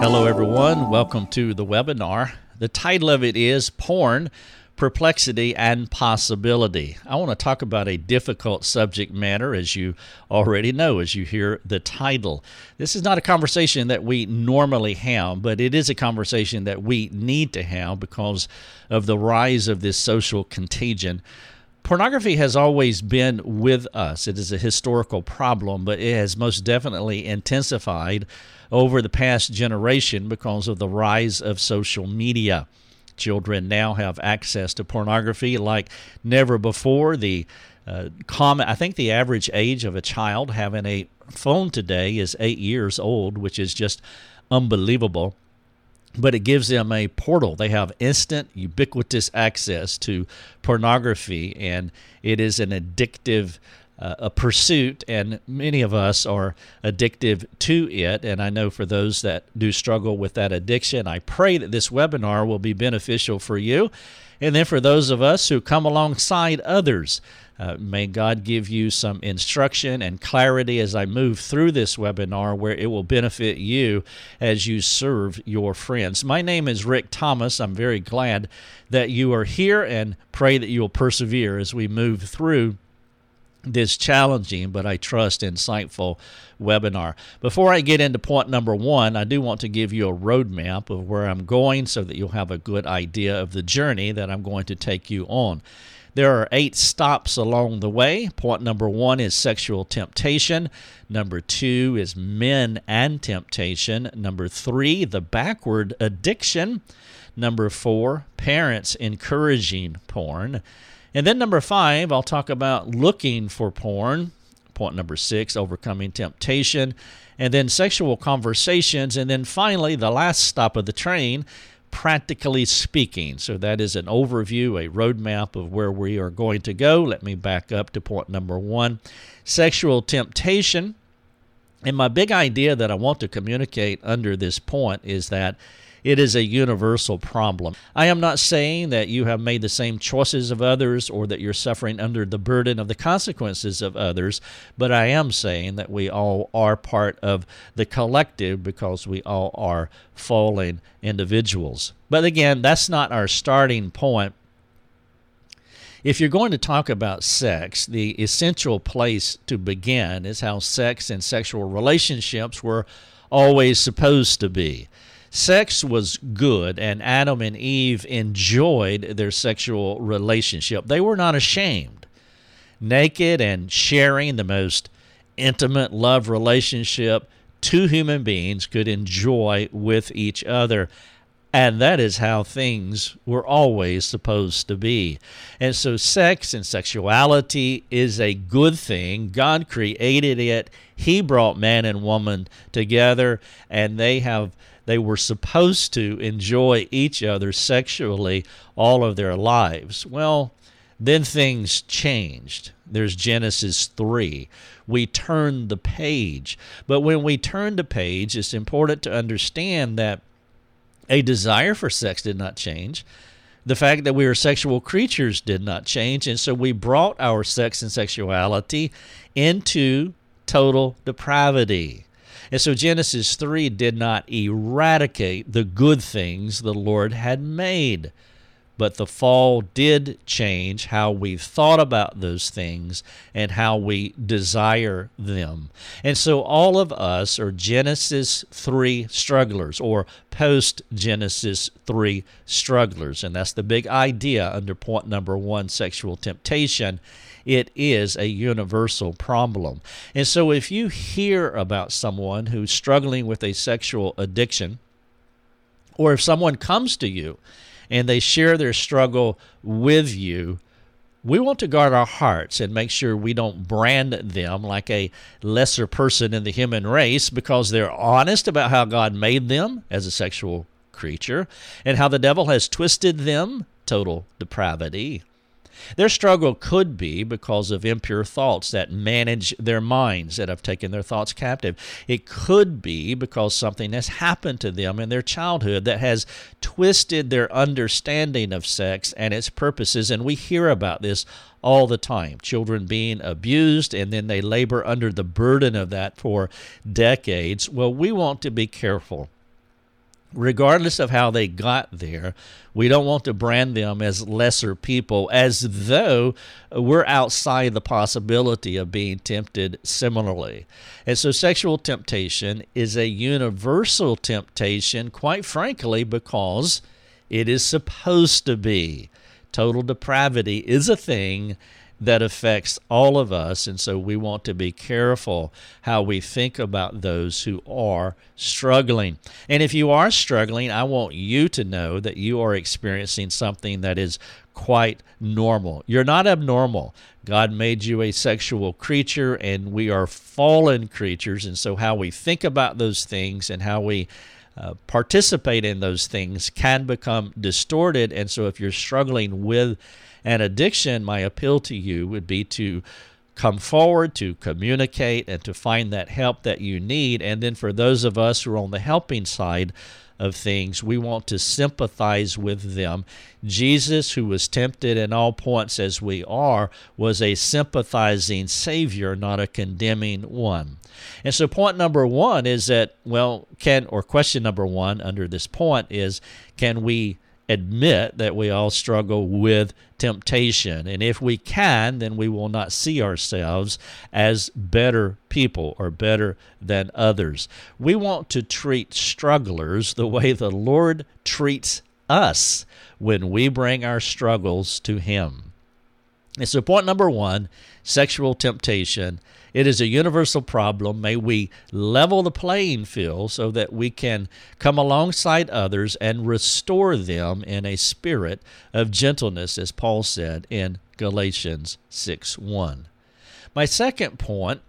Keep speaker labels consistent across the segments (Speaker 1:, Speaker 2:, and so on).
Speaker 1: Hello, everyone. Welcome to the webinar. The title of it is Porn, Perplexity, and Possibility. I want to talk about a difficult subject matter, as you already know, as you hear the title. This is not a conversation that we normally have, but it is a conversation that we need to have because of the rise of this social contagion pornography has always been with us. It is a historical problem, but it has most definitely intensified over the past generation because of the rise of social media. Children now have access to pornography like never before. The uh, common, I think the average age of a child having a phone today is eight years old, which is just unbelievable but it gives them a portal. They have instant, ubiquitous access to pornography, and it is an addictive uh, a pursuit, and many of us are addictive to it. And I know for those that do struggle with that addiction, I pray that this webinar will be beneficial for you. And then for those of us who come alongside others, uh, may God give you some instruction and clarity as I move through this webinar where it will benefit you as you serve your friends. My name is Rick Thomas. I'm very glad that you are here and pray that you will persevere as we move through this challenging but I trust insightful webinar. Before I get into point number one, I do want to give you a roadmap of where I'm going so that you'll have a good idea of the journey that I'm going to take you on. There are eight stops along the way. Point number one is sexual temptation. Number two is men and temptation. Number three, the backward addiction. Number four, parents encouraging porn. And then number five, I'll talk about looking for porn. Point number six, overcoming temptation. And then sexual conversations. And then finally, the last stop of the train, practically speaking. So that is an overview, a roadmap of where we are going to go. Let me back up to point number one sexual temptation. And my big idea that I want to communicate under this point is that it is a universal problem. I am not saying that you have made the same choices of others or that you're suffering under the burden of the consequences of others, but I am saying that we all are part of the collective because we all are fallen individuals. But again, that's not our starting point if you're going to talk about sex, the essential place to begin is how sex and sexual relationships were always supposed to be sex was good and Adam and Eve enjoyed their sexual relationship. They were not ashamed. Naked and sharing the most intimate love relationship two human beings could enjoy with each other. And that is how things were always supposed to be. And so, sex and sexuality is a good thing. God created it, He brought man and woman together, and they have they were supposed to enjoy each other sexually all of their lives. Well, then things changed. There's Genesis 3. We turn the page. But when we turn the page, it's important to understand that a desire for sex did not change. The fact that we are sexual creatures did not change. And so we brought our sex and sexuality into total depravity. And so Genesis 3 did not eradicate the good things the Lord had made. But the fall did change how we've thought about those things and how we desire them. And so all of us are Genesis 3 strugglers or post Genesis 3 strugglers. And that's the big idea under point number one sexual temptation it is a universal problem. And so if you hear about someone who's struggling with a sexual addiction, or if someone comes to you and they share their struggle with you, we want to guard our hearts and make sure we don't brand them like a lesser person in the human race because they're honest about how God made them as a sexual creature and how the devil has twisted them, total depravity, their struggle could be because of impure thoughts that manage their minds, that have taken their thoughts captive. It could be because something has happened to them in their childhood that has twisted their understanding of sex and its purposes. And we hear about this all the time. Children being abused and then they labor under the burden of that for decades. Well, we want to be careful regardless of how they got there, we don't want to brand them as lesser people as though we're outside the possibility of being tempted similarly. And so, sexual temptation is a universal temptation, quite frankly, because it is supposed to be. Total depravity is a thing that affects all of us. And so we want to be careful how we think about those who are struggling. And if you are struggling, I want you to know that you are experiencing something that is quite normal. You're not abnormal. God made you a sexual creature, and we are fallen creatures. And so, how we think about those things and how we uh, participate in those things can become distorted. And so, if you're struggling with an addiction, my appeal to you would be to come forward, to communicate, and to find that help that you need. And then for those of us who are on the helping side, of things. We want to sympathize with them. Jesus, who was tempted in all points as we are, was a sympathizing Savior, not a condemning one. And so, point number one is that, well, can, or question number one under this point is, can we admit that we all struggle with temptation. And if we can, then we will not see ourselves as better people or better than others. We want to treat strugglers the way the Lord treats us when we bring our struggles to Him. And so, point number one sexual temptation it is a universal problem. May we level the playing field so that we can come alongside others and restore them in a spirit of gentleness, as Paul said in Galatians 6 1. My second point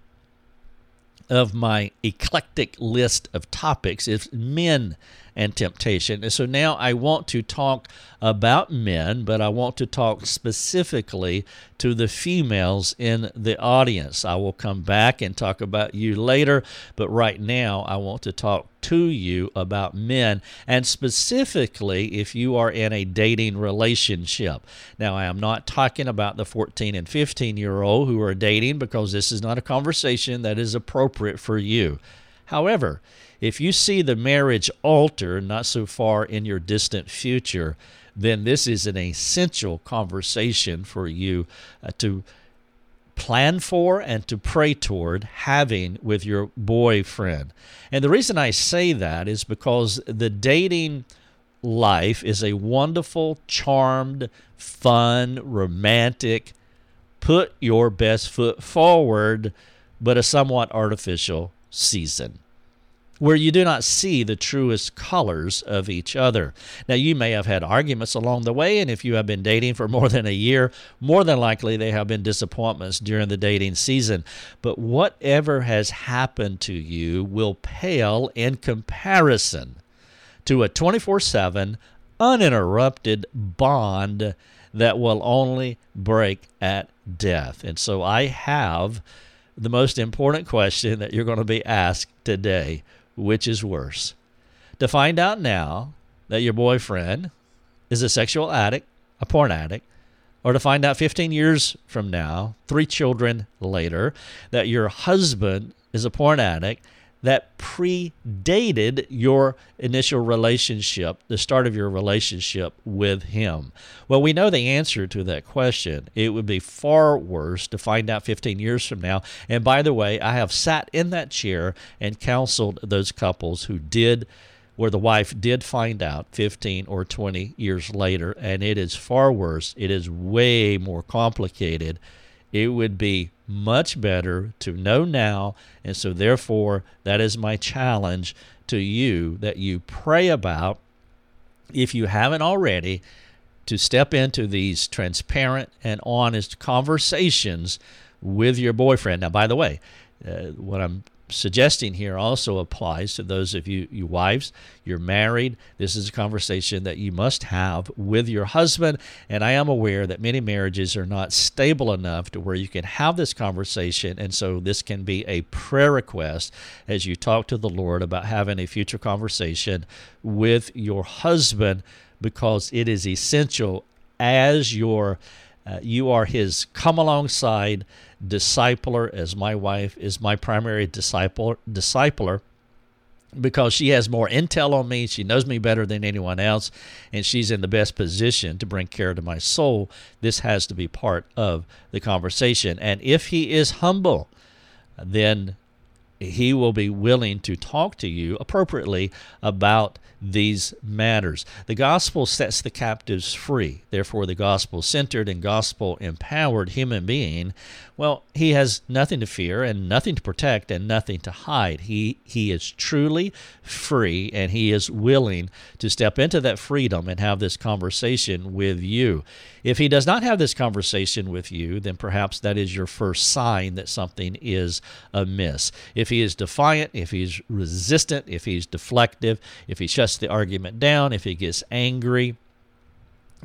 Speaker 1: of my eclectic list of topics is men and temptation. And so now I want to talk about men, but I want to talk specifically to the females in the audience. I will come back and talk about you later, but right now I want to talk to you about men, and specifically if you are in a dating relationship. Now, I am not talking about the 14 and 15 year old who are dating because this is not a conversation that is appropriate for you. However, if you see the marriage altar not so far in your distant future, then this is an essential conversation for you uh, to plan for and to pray toward having with your boyfriend. And the reason I say that is because the dating life is a wonderful, charmed, fun, romantic, put your best foot forward, but a somewhat artificial season where you do not see the truest colors of each other. Now, you may have had arguments along the way, and if you have been dating for more than a year, more than likely they have been disappointments during the dating season. But whatever has happened to you will pale in comparison to a 24 7, uninterrupted bond that will only break at death. And so I have the most important question that you're going to be asked today which is worse? To find out now that your boyfriend is a sexual addict, a porn addict, or to find out 15 years from now, three children later, that your husband is a porn addict that predated your initial relationship, the start of your relationship with him? Well, we know the answer to that question. It would be far worse to find out 15 years from now. And by the way, I have sat in that chair and counseled those couples who did where the wife did find out 15 or 20 years later, and it is far worse. It is way more complicated. It would be much better to know now. And so, therefore, that is my challenge to you that you pray about, if you haven't already, to step into these transparent and honest conversations with your boyfriend. Now, by the way, uh, what I'm suggesting here also applies to those of you, you wives, you're married. This is a conversation that you must have with your husband. And I am aware that many marriages are not stable enough to where you can have this conversation. And so this can be a prayer request as you talk to the Lord about having a future conversation with your husband because it is essential as your uh, you are his come alongside discipler, as my wife is my primary disciple, discipler. because she has more intel on me. She knows me better than anyone else, and she's in the best position to bring care to my soul. This has to be part of the conversation. And if he is humble, then he will be willing to talk to you appropriately about these matters. The gospel sets the captives free. Therefore, the gospel centered and gospel empowered human being, well, he has nothing to fear and nothing to protect and nothing to hide. He, he is truly free and he is willing to step into that freedom and have this conversation with you. If he does not have this conversation with you, then perhaps that is your first sign that something is amiss. If he is defiant, if he's resistant, if he's deflective, if he shuts the argument down, if he gets angry,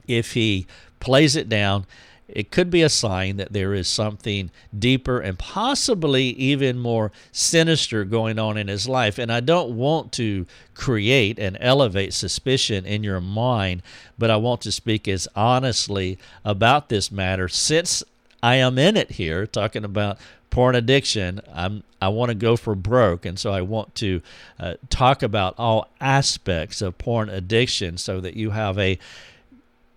Speaker 1: if he plays it down, it could be a sign that there is something deeper and possibly even more sinister going on in his life. And I don't want to create and elevate suspicion in your mind, but I want to speak as honestly about this matter since I am in it here, talking about porn addiction. I'm I want to go for broke, and so I want to uh, talk about all aspects of porn addiction, so that you have a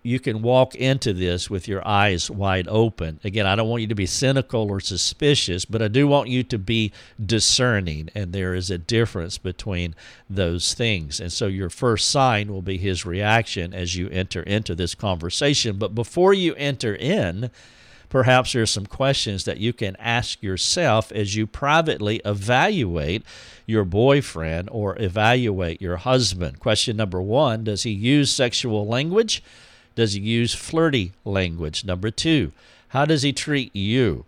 Speaker 1: you can walk into this with your eyes wide open. Again, I don't want you to be cynical or suspicious, but I do want you to be discerning, and there is a difference between those things. And so your first sign will be his reaction as you enter into this conversation. But before you enter in, perhaps there are some questions that you can ask yourself as you privately evaluate your boyfriend or evaluate your husband. Question number one Does he use sexual language? Does he use flirty language? Number two, how does he treat you?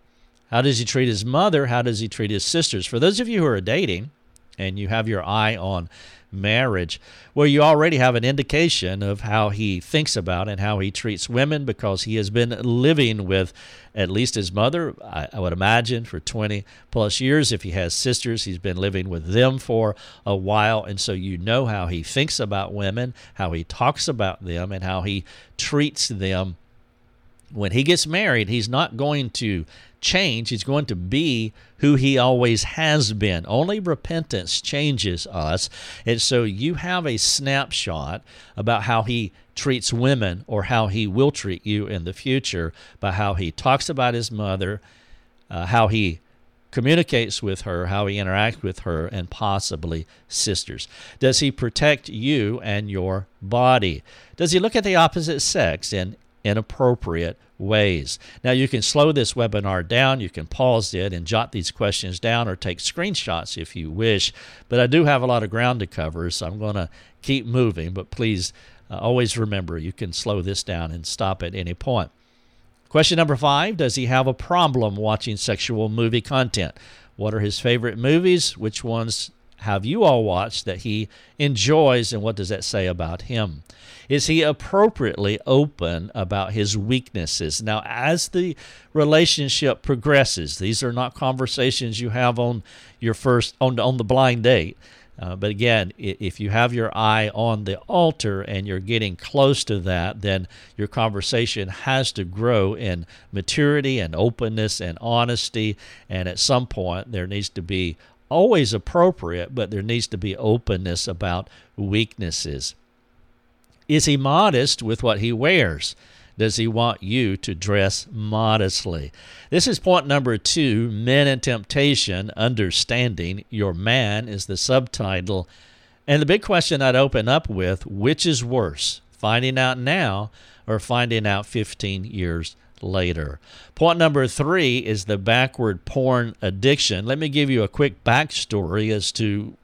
Speaker 1: How does he treat his mother? How does he treat his sisters? For those of you who are dating and you have your eye on marriage, well, you already have an indication of how he thinks about and how he treats women because he has been living with at least his mother, I, I, would imagine, for 20 plus years. If he has sisters, he's been living with them for a while. And so you know how he thinks about women, how he talks about them, and how he treats them. When he gets married, he's not going to change. He's going to be who he always has been. Only repentance changes us. And so you have a snapshot about how he treats women or how he will treat you in the future by how he talks about his mother, uh, how he communicates with her, how he interacts with her, and possibly sisters. Does he protect you and your body? Does he look at the opposite sex in inappropriate ways. Now, you can slow this webinar down, you can pause it and jot these questions down or take screenshots if you wish. But I do have a lot of ground to cover, so I'm going to keep moving. But please uh, always remember you can slow this down and stop at any point. Question number five Does he have a problem watching sexual movie content? What are his favorite movies? Which ones have you all watched that he enjoys, and what does that say about him? Is he appropriately open about his weaknesses? Now, as the relationship progresses, these are not conversations you have on your first on on the blind date. Uh, but again, if you have your eye on the altar and you're getting close to that, then your conversation has to grow in maturity and openness and honesty. And at some point, there needs to be always appropriate, but there needs to be openness about weaknesses. Is he modest with what he wears? Does he want you to dress modestly? This is point number two Men and Temptation Understanding Your Man is the subtitle. And the big question I'd open up with which is worse, finding out now or finding out 15 years later. Point number three is the backward porn addiction. Let me give you a quick backstory as to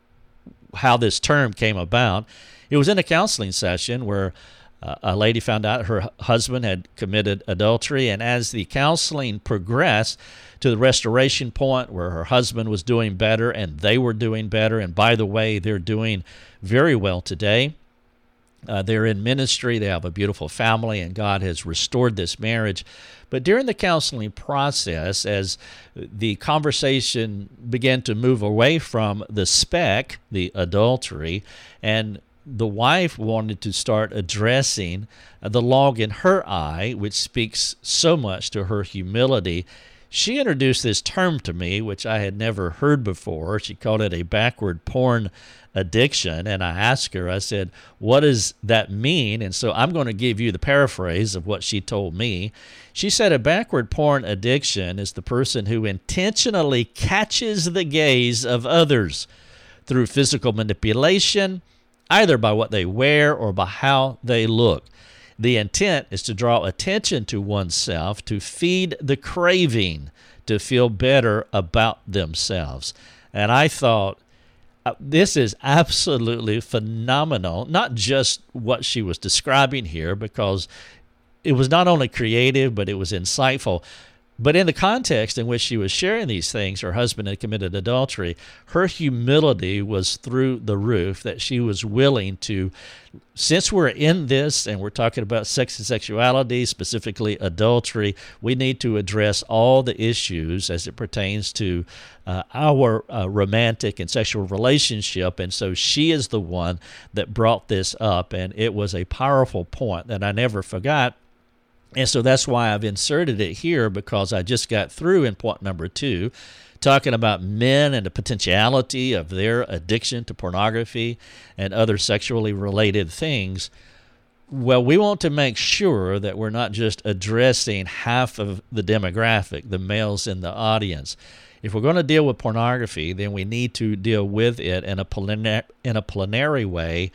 Speaker 1: how this term came about. It was in a counseling session where uh, a lady found out her husband had committed adultery, and as the counseling progressed to the restoration point where her husband was doing better and they were doing better, and by the way, they're doing very well today uh, they're in ministry, they have a beautiful family, and God has restored this marriage. But during the counseling process, as the conversation began to move away from the speck, the adultery, and the wife wanted to start addressing the log in her eye, which speaks so much to her humility, she introduced this term to me, which I had never heard before. She called it a backward porn addiction. And I asked her, I said, What does that mean? And so I'm going to give you the paraphrase of what she told me. She said, A backward porn addiction is the person who intentionally catches the gaze of others through physical manipulation, either by what they wear or by how they look. The intent is to draw attention to oneself, to feed the craving to feel better about themselves. And I thought, uh, this is absolutely phenomenal. Not just what she was describing here, because it was not only creative, but it was insightful. But in the context in which she was sharing these things, her husband had committed adultery, her humility was through the roof that she was willing to, since we're in this and we're talking about sex and sexuality, specifically adultery, we need to address all the issues as it pertains to uh, our uh, romantic and sexual relationship. And so she is the one that brought this up. And it was a powerful point that I never forgot and so that's why I've inserted it here because I just got through in point number two, talking about men and the potentiality of their addiction to pornography and other sexually related things. Well, we want to make sure that we're not just addressing half of the demographic, the males in the audience. If we're going to deal with pornography, then we need to deal with it in a, plenar- in a plenary way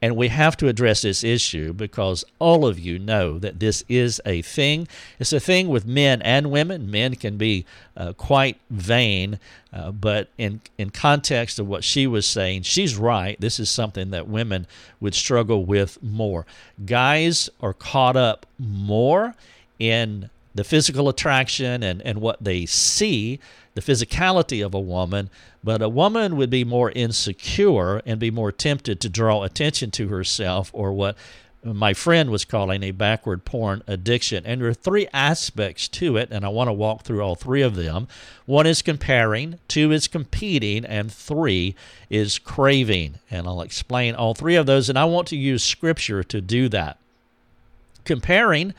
Speaker 1: and we have to address this issue because all of you know that this is a thing. It's a thing with men and women. Men can be uh, quite vain, uh, but in, in context of what she was saying, she's right. This is something that women would struggle with more. Guys are caught up more in the physical attraction and, and what they see, the physicality of a woman, but a woman would be more insecure and be more tempted to draw attention to herself or what my friend was calling a backward porn addiction. And there are three aspects to it, and I want to walk through all three of them. One is comparing, two is competing, and three is craving. And I'll explain all three of those, and I want to use scripture to do that. Comparing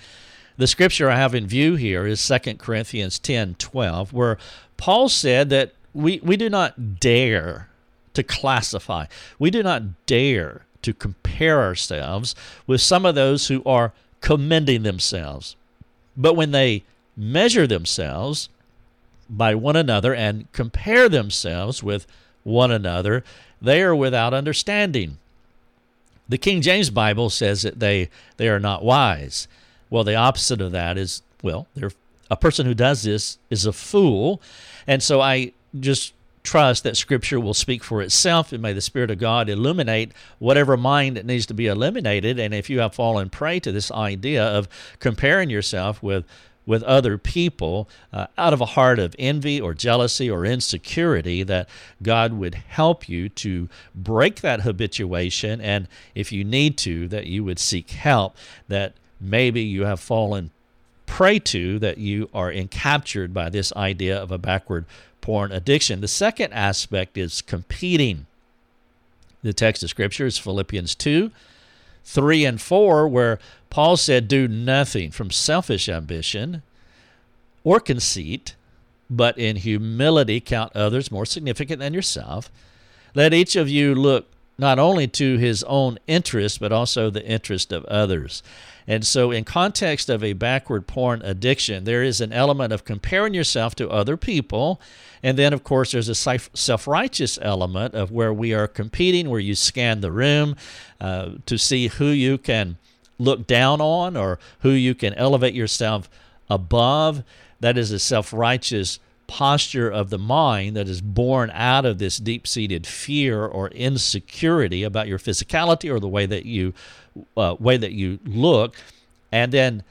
Speaker 1: the scripture I have in view here is 2 Corinthians 10 12, where Paul said that we, we do not dare to classify, we do not dare to compare ourselves with some of those who are commending themselves. But when they measure themselves by one another and compare themselves with one another, they are without understanding. The King James Bible says that they, they are not wise. Well, the opposite of that is, well, they're, a person who does this is a fool. And so I just trust that Scripture will speak for itself, and may the Spirit of God illuminate whatever mind that needs to be eliminated. And if you have fallen prey to this idea of comparing yourself with with other people uh, out of a heart of envy or jealousy or insecurity, that God would help you to break that habituation. And if you need to, that you would seek help, that maybe you have fallen prey to that you are encaptured by this idea of a backward porn addiction. The second aspect is competing. The text of Scripture is Philippians 2 3 and 4, where Paul said, Do nothing from selfish ambition or conceit, but in humility count others more significant than yourself. Let each of you look not only to his own interest, but also the interest of others. And so, in context of a backward porn addiction, there is an element of comparing yourself to other people. And then, of course, there's a self righteous element of where we are competing, where you scan the room uh, to see who you can look down on or who you can elevate yourself above. That is a self righteous posture of the mind that is born out of this deep seated fear or insecurity about your physicality or the way that you uh, way that you look. And then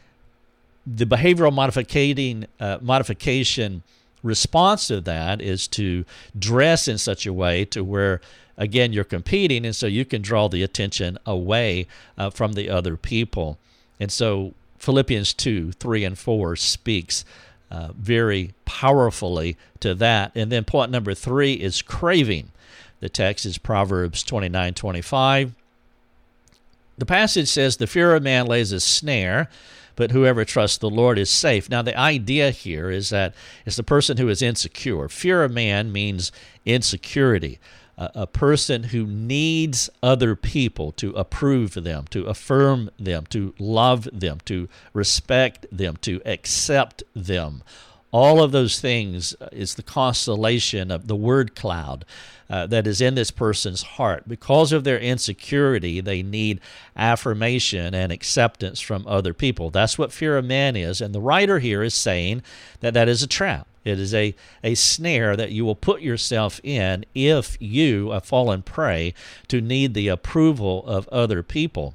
Speaker 1: the behavioral modificating uh, modification response to that is to dress in such a way to where again you're competing and so you can draw the attention away uh, from the other people. And so philippians 2 3 and 4 speaks uh, very powerfully to that. And then point number three is craving. The text is Proverbs 29 25. The passage says, The fear of man lays a snare, but whoever trusts the Lord is safe. Now, the idea here is that it's the person who is insecure. Fear of man means insecurity. A person who needs other people to approve them, to affirm them, to love them, to respect them, to accept them. All of those things is the constellation of the word cloud uh, that is in this person's heart. Because of their insecurity, they need affirmation and acceptance from other people. That's what fear of man is. And the writer here is saying that that is a trap. It is a, a snare that you will put yourself in if you have fallen prey to need the approval of other people.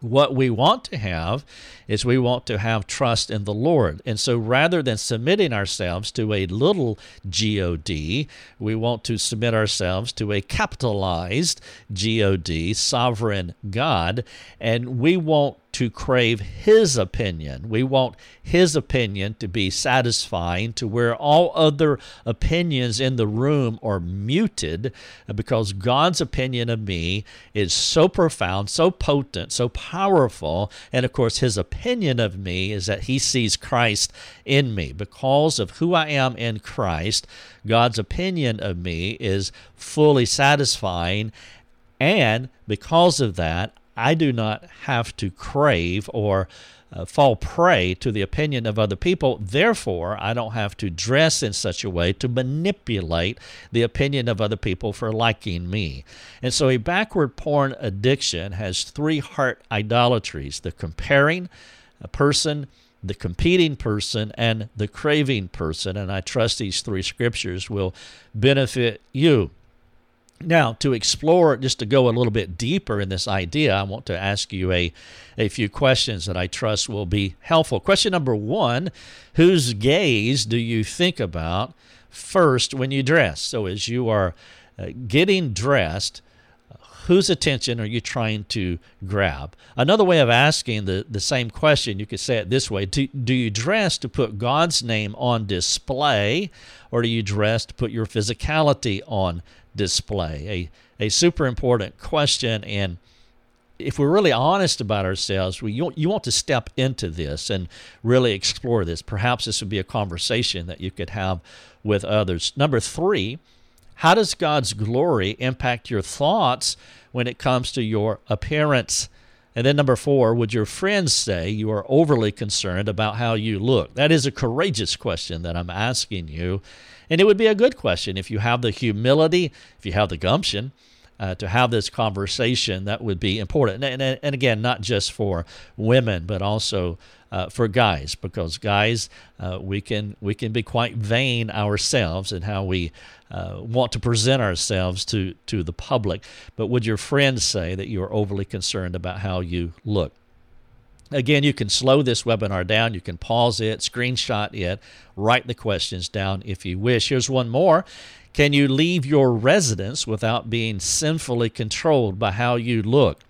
Speaker 1: What we want to have is we want to have trust in the Lord. And so rather than submitting ourselves to a little God, we want to submit ourselves to a capitalized God, sovereign God, and we want to crave his opinion. We want his opinion to be satisfying to where all other opinions in the room are muted uh, because God's opinion of me is so profound, so potent, so powerful. And of course, his opinion of me is that he sees Christ in me. Because of who I am in Christ, God's opinion of me is fully satisfying. And because of that, I do not have to crave or uh, fall prey to the opinion of other people. Therefore, I don't have to dress in such a way to manipulate the opinion of other people for liking me. And so, a backward porn addiction has three heart idolatries the comparing a person, the competing person, and the craving person. And I trust these three scriptures will benefit you. Now, to explore, just to go a little bit deeper in this idea, I want to ask you a, a few questions that I trust will be helpful. Question number one Whose gaze do you think about first when you dress? So, as you are uh, getting dressed, whose attention are you trying to grab? Another way of asking the, the same question, you could say it this way do, do you dress to put God's name on display, or do you dress to put your physicality on display? A, a super important question. And if we're really honest about ourselves, we, you, you want to step into this and really explore this. Perhaps this would be a conversation that you could have with others. Number three, how does God's glory impact your thoughts when it comes to your appearance? And then number four, would your friends say you are overly concerned about how you look? That is a courageous question that I'm asking you. And it would be a good question. If you have the humility, if you have the gumption. Uh, to have this conversation that would be important. And, and, and again not just for women but also uh, for guys because guys uh, we can we can be quite vain ourselves in how we uh, want to present ourselves to to the public. But would your friends say that you are overly concerned about how you look Again, you can slow this webinar down. You can pause it, screenshot it, write the questions down if you wish. Here's one more. Can you leave your residence without being sinfully controlled by how you look?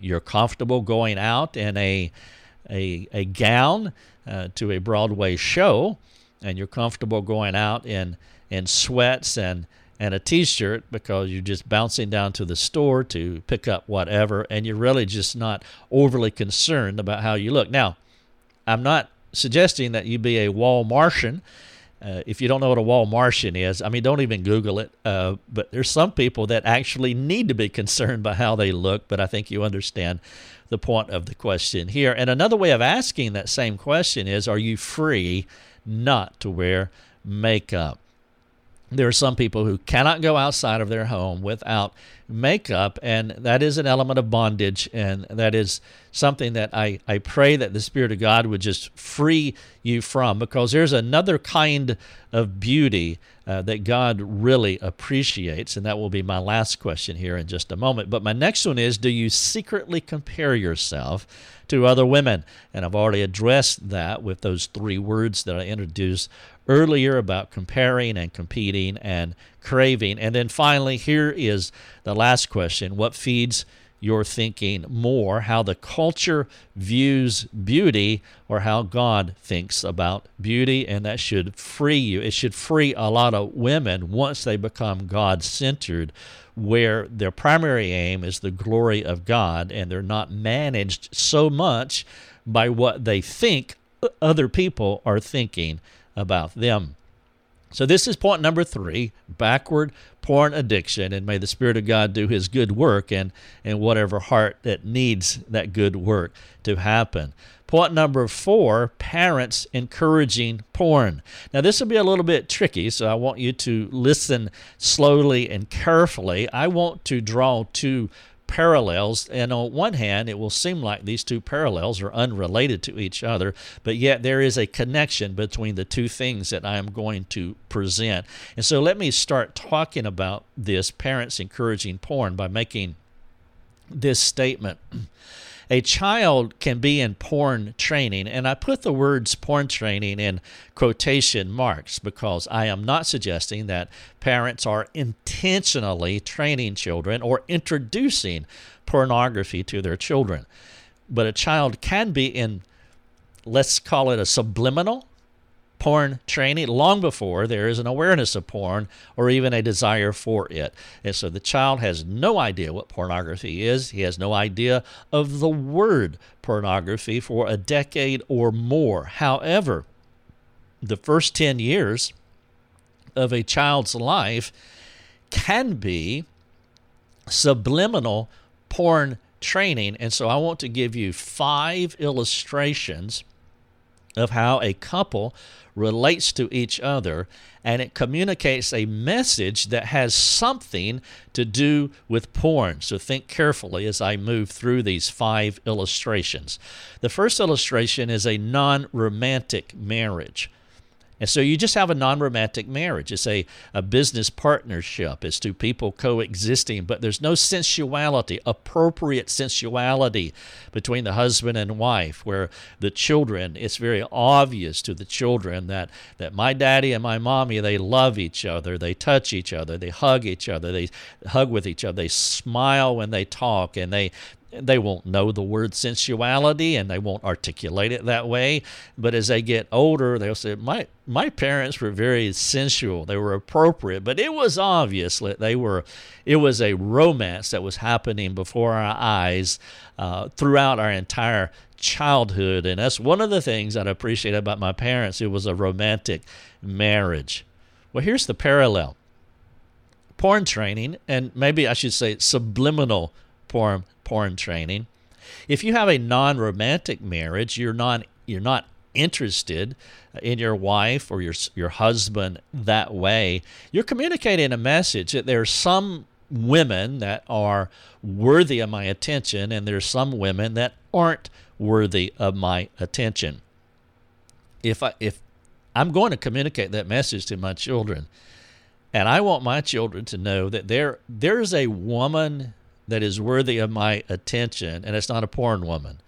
Speaker 1: You're comfortable going out in a, a, a gown uh, to a Broadway show, and you're comfortable going out in, in sweats and and a t-shirt because you're just bouncing down to the store to pick up whatever and you're really just not overly concerned about how you look. Now i'm not suggesting that you be a Walmartian. Uh, if you don't know what a Walmartian is i mean don't even google it uh, but there's some people that actually need to be concerned by how they look but i think you understand the point of the question here. And another way of asking that same question is are you free not to wear makeup there are some people who cannot go outside of their home without makeup, and that is an element of bondage, and that is something that I, I pray that the Spirit of God would just free you from because there's another kind of beauty uh, that God really appreciates, and that will be my last question here in just a moment. But my next one is Do you secretly compare yourself to other women? And I've already addressed that with those three words that I introduced earlier about comparing and competing and craving. And then finally, here is the last question What feeds your thinking more? How the culture views beauty or how God thinks about beauty? And that should free you. It should free a lot of women once they become God centered where their primary aim is the glory of God and they're not managed so much by what they think other people are thinking about them. So, this is point number three backward porn addiction. And may the Spirit of God do His good work and in whatever heart that needs that good work to happen. Point number four parents encouraging porn. Now, this will be a little bit tricky, so I want you to listen slowly and carefully. I want to draw two parallels. And on one hand, it will seem like these two parallels are unrelated to each other, but yet there is a connection between the two things that I am going to present. And so let me start talking about this parents encouraging porn by making this statement. a child can be in porn training, and I put the words porn training in quotation marks because I am not suggesting that parents are intentionally training children or introducing pornography to their children. But a child can be in, let's call it a subliminal porn training long before there is an awareness of porn or even a desire for it. And so the child has no idea what pornography is. He has no idea of the word pornography for a decade or more. However, the first 10 years of a child's life can be subliminal porn training. And so I want to give you five illustrations of how a couple relates to each other and it communicates a message that has something to do with porn. So think carefully as I move through these five illustrations. The first illustration is a non romantic marriage. And so you just have a non romantic marriage. It's a, a business partnership. It's two people coexisting, but there's no sensuality, appropriate sensuality between the husband and wife, where the children, it's very obvious to the children that, that my daddy and my mommy, they love each other, they touch each other, they hug each other, they hug with each other, they smile when they talk, and they, they won't know the word sensuality and they won't articulate it that way. But as they get older, they'll say, My my parents were very sensual. They were appropriate, but it was obvious that they were it was a romance that was happening before our eyes uh, throughout our entire childhood. And that's one of the things that I appreciate about my parents. It was a romantic marriage. Well, here's the parallel porn training, and maybe I should say subliminal porn porn training. If you have a non-romantic marriage, you're not you're not interested uh, in your wife or your your husband that way. You're communicating a message that there's some women that are worthy of my attention and there's some women that aren't worthy of my attention. If I if I'm going to communicate that message to my children, and I want my children to know that there there's a woman that is worthy of my attention, and it's not a porn woman.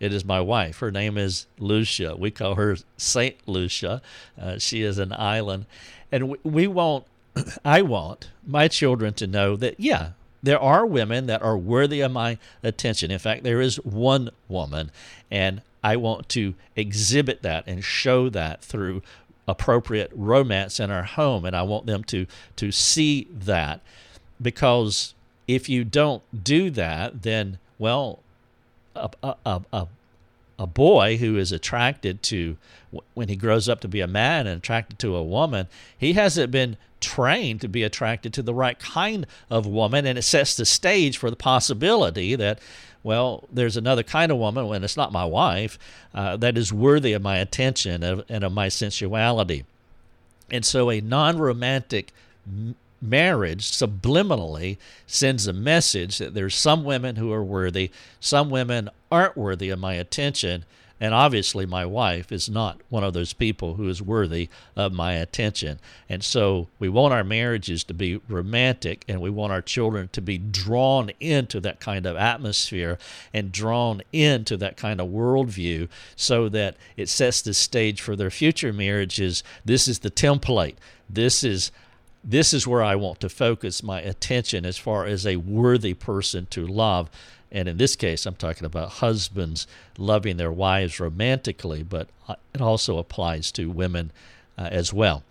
Speaker 1: It is my wife. Her name is Lucia. We call her Saint Lucia. Uh, she is an island, and we, we want. I want my children to know that yeah, there are women that are worthy of my attention. In fact, there is one woman, and I want to exhibit that and show that through appropriate romance in our home, and I want them to to see that because if you don't do that, then, well, a, a, a, a boy who is attracted to, when he grows up to be a man and attracted to a woman, he hasn't been trained to be attracted to the right kind of woman. And it sets the stage for the possibility that, well, there's another kind of woman, when it's not my wife, uh, that is worthy of my attention and of my sensuality. And so a non romantic marriage subliminally sends a message that there's some women who are worthy, some women aren't worthy of my attention, and obviously my wife is not one of those people who is worthy of my attention. And so we want our marriages to be romantic and we want our children to be drawn into that kind of atmosphere and drawn into that kind of worldview so that it sets the stage for their future marriages. This is the template. This is this is where I want to focus my attention as far as a worthy person to love. And in this case, I'm talking about husbands loving their wives romantically, but uh, it also applies to women uh, as well.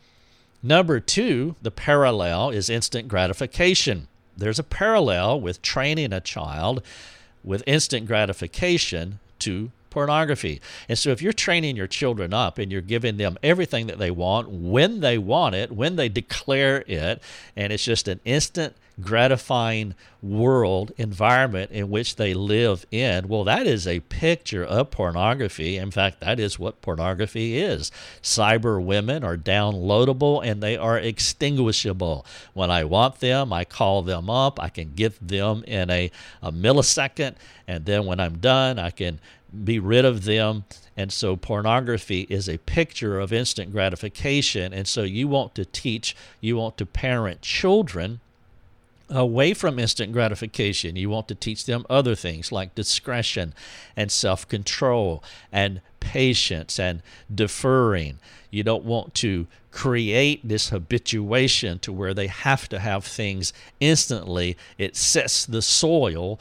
Speaker 1: Number two, the parallel is instant gratification. There's a parallel with training a child with instant gratification to pornography. And so if you're training your children up and you're giving them everything that they want when they want it, when they declare it, and it's just an instant gratifying world environment in which they live in well that is a picture of pornography. In fact that is what pornography is. Cyber women are downloadable and they are extinguishable. When i want them i call them up. I can get them in a, a millisecond. And then when i'm done i can be rid of them and so pornography is a picture of instant gratification and so you want to teach you want to parent children away from instant gratification. You want to teach them other things like discretion and self control and patience and deferring. You don't want to create this habituation to where they have to have things instantly. It sets the soil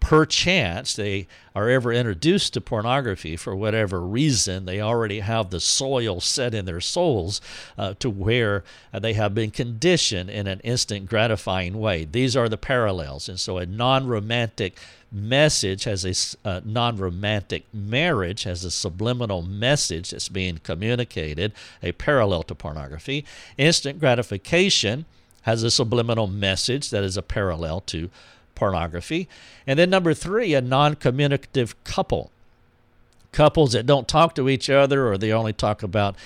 Speaker 1: perchance they are ever introduced to pornography for whatever reason, they already have the soil set in their souls uh, to where they have been conditioned in an instant gratifying way. These are the parallels. And so a non romantic message has a uh, non romantic marriage has a subliminal message that's being communicated, a parallel to pornography. Instant gratification has a subliminal message that is a parallel to pornography. And then number three, a non communicative couple. Couples that don't talk to each other or they only talk about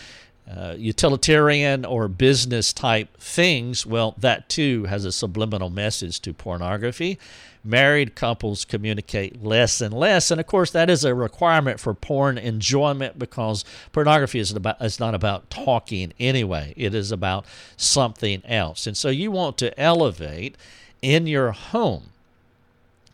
Speaker 1: uh, utilitarian or business type things, well, that too has a subliminal message to pornography. Married couples communicate less and less, and of course, that is a requirement for porn enjoyment because pornography is about is not about talking anyway. It is about something else, and so you want to elevate in your home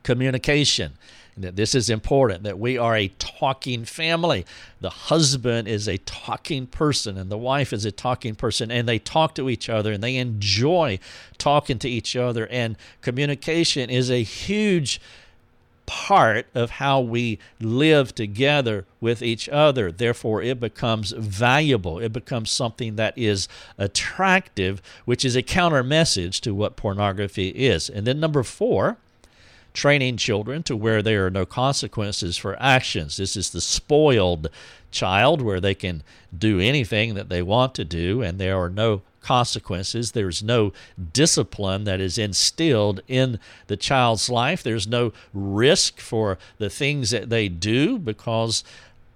Speaker 1: communication. That this is important, that we are a talking family. The husband is a talking person, and the wife is a talking person, and they talk to each other and they enjoy talking to each other. And communication is a huge part of how we live together with each other. Therefore, it becomes valuable. It becomes something that is attractive, which is a counter message to what pornography is. And then, number four, training children to where there are no consequences for actions. This is the spoiled child where they can do anything that they want to do and there are no consequences. There's no discipline that is instilled in the child's life. There's no risk for the things that they do because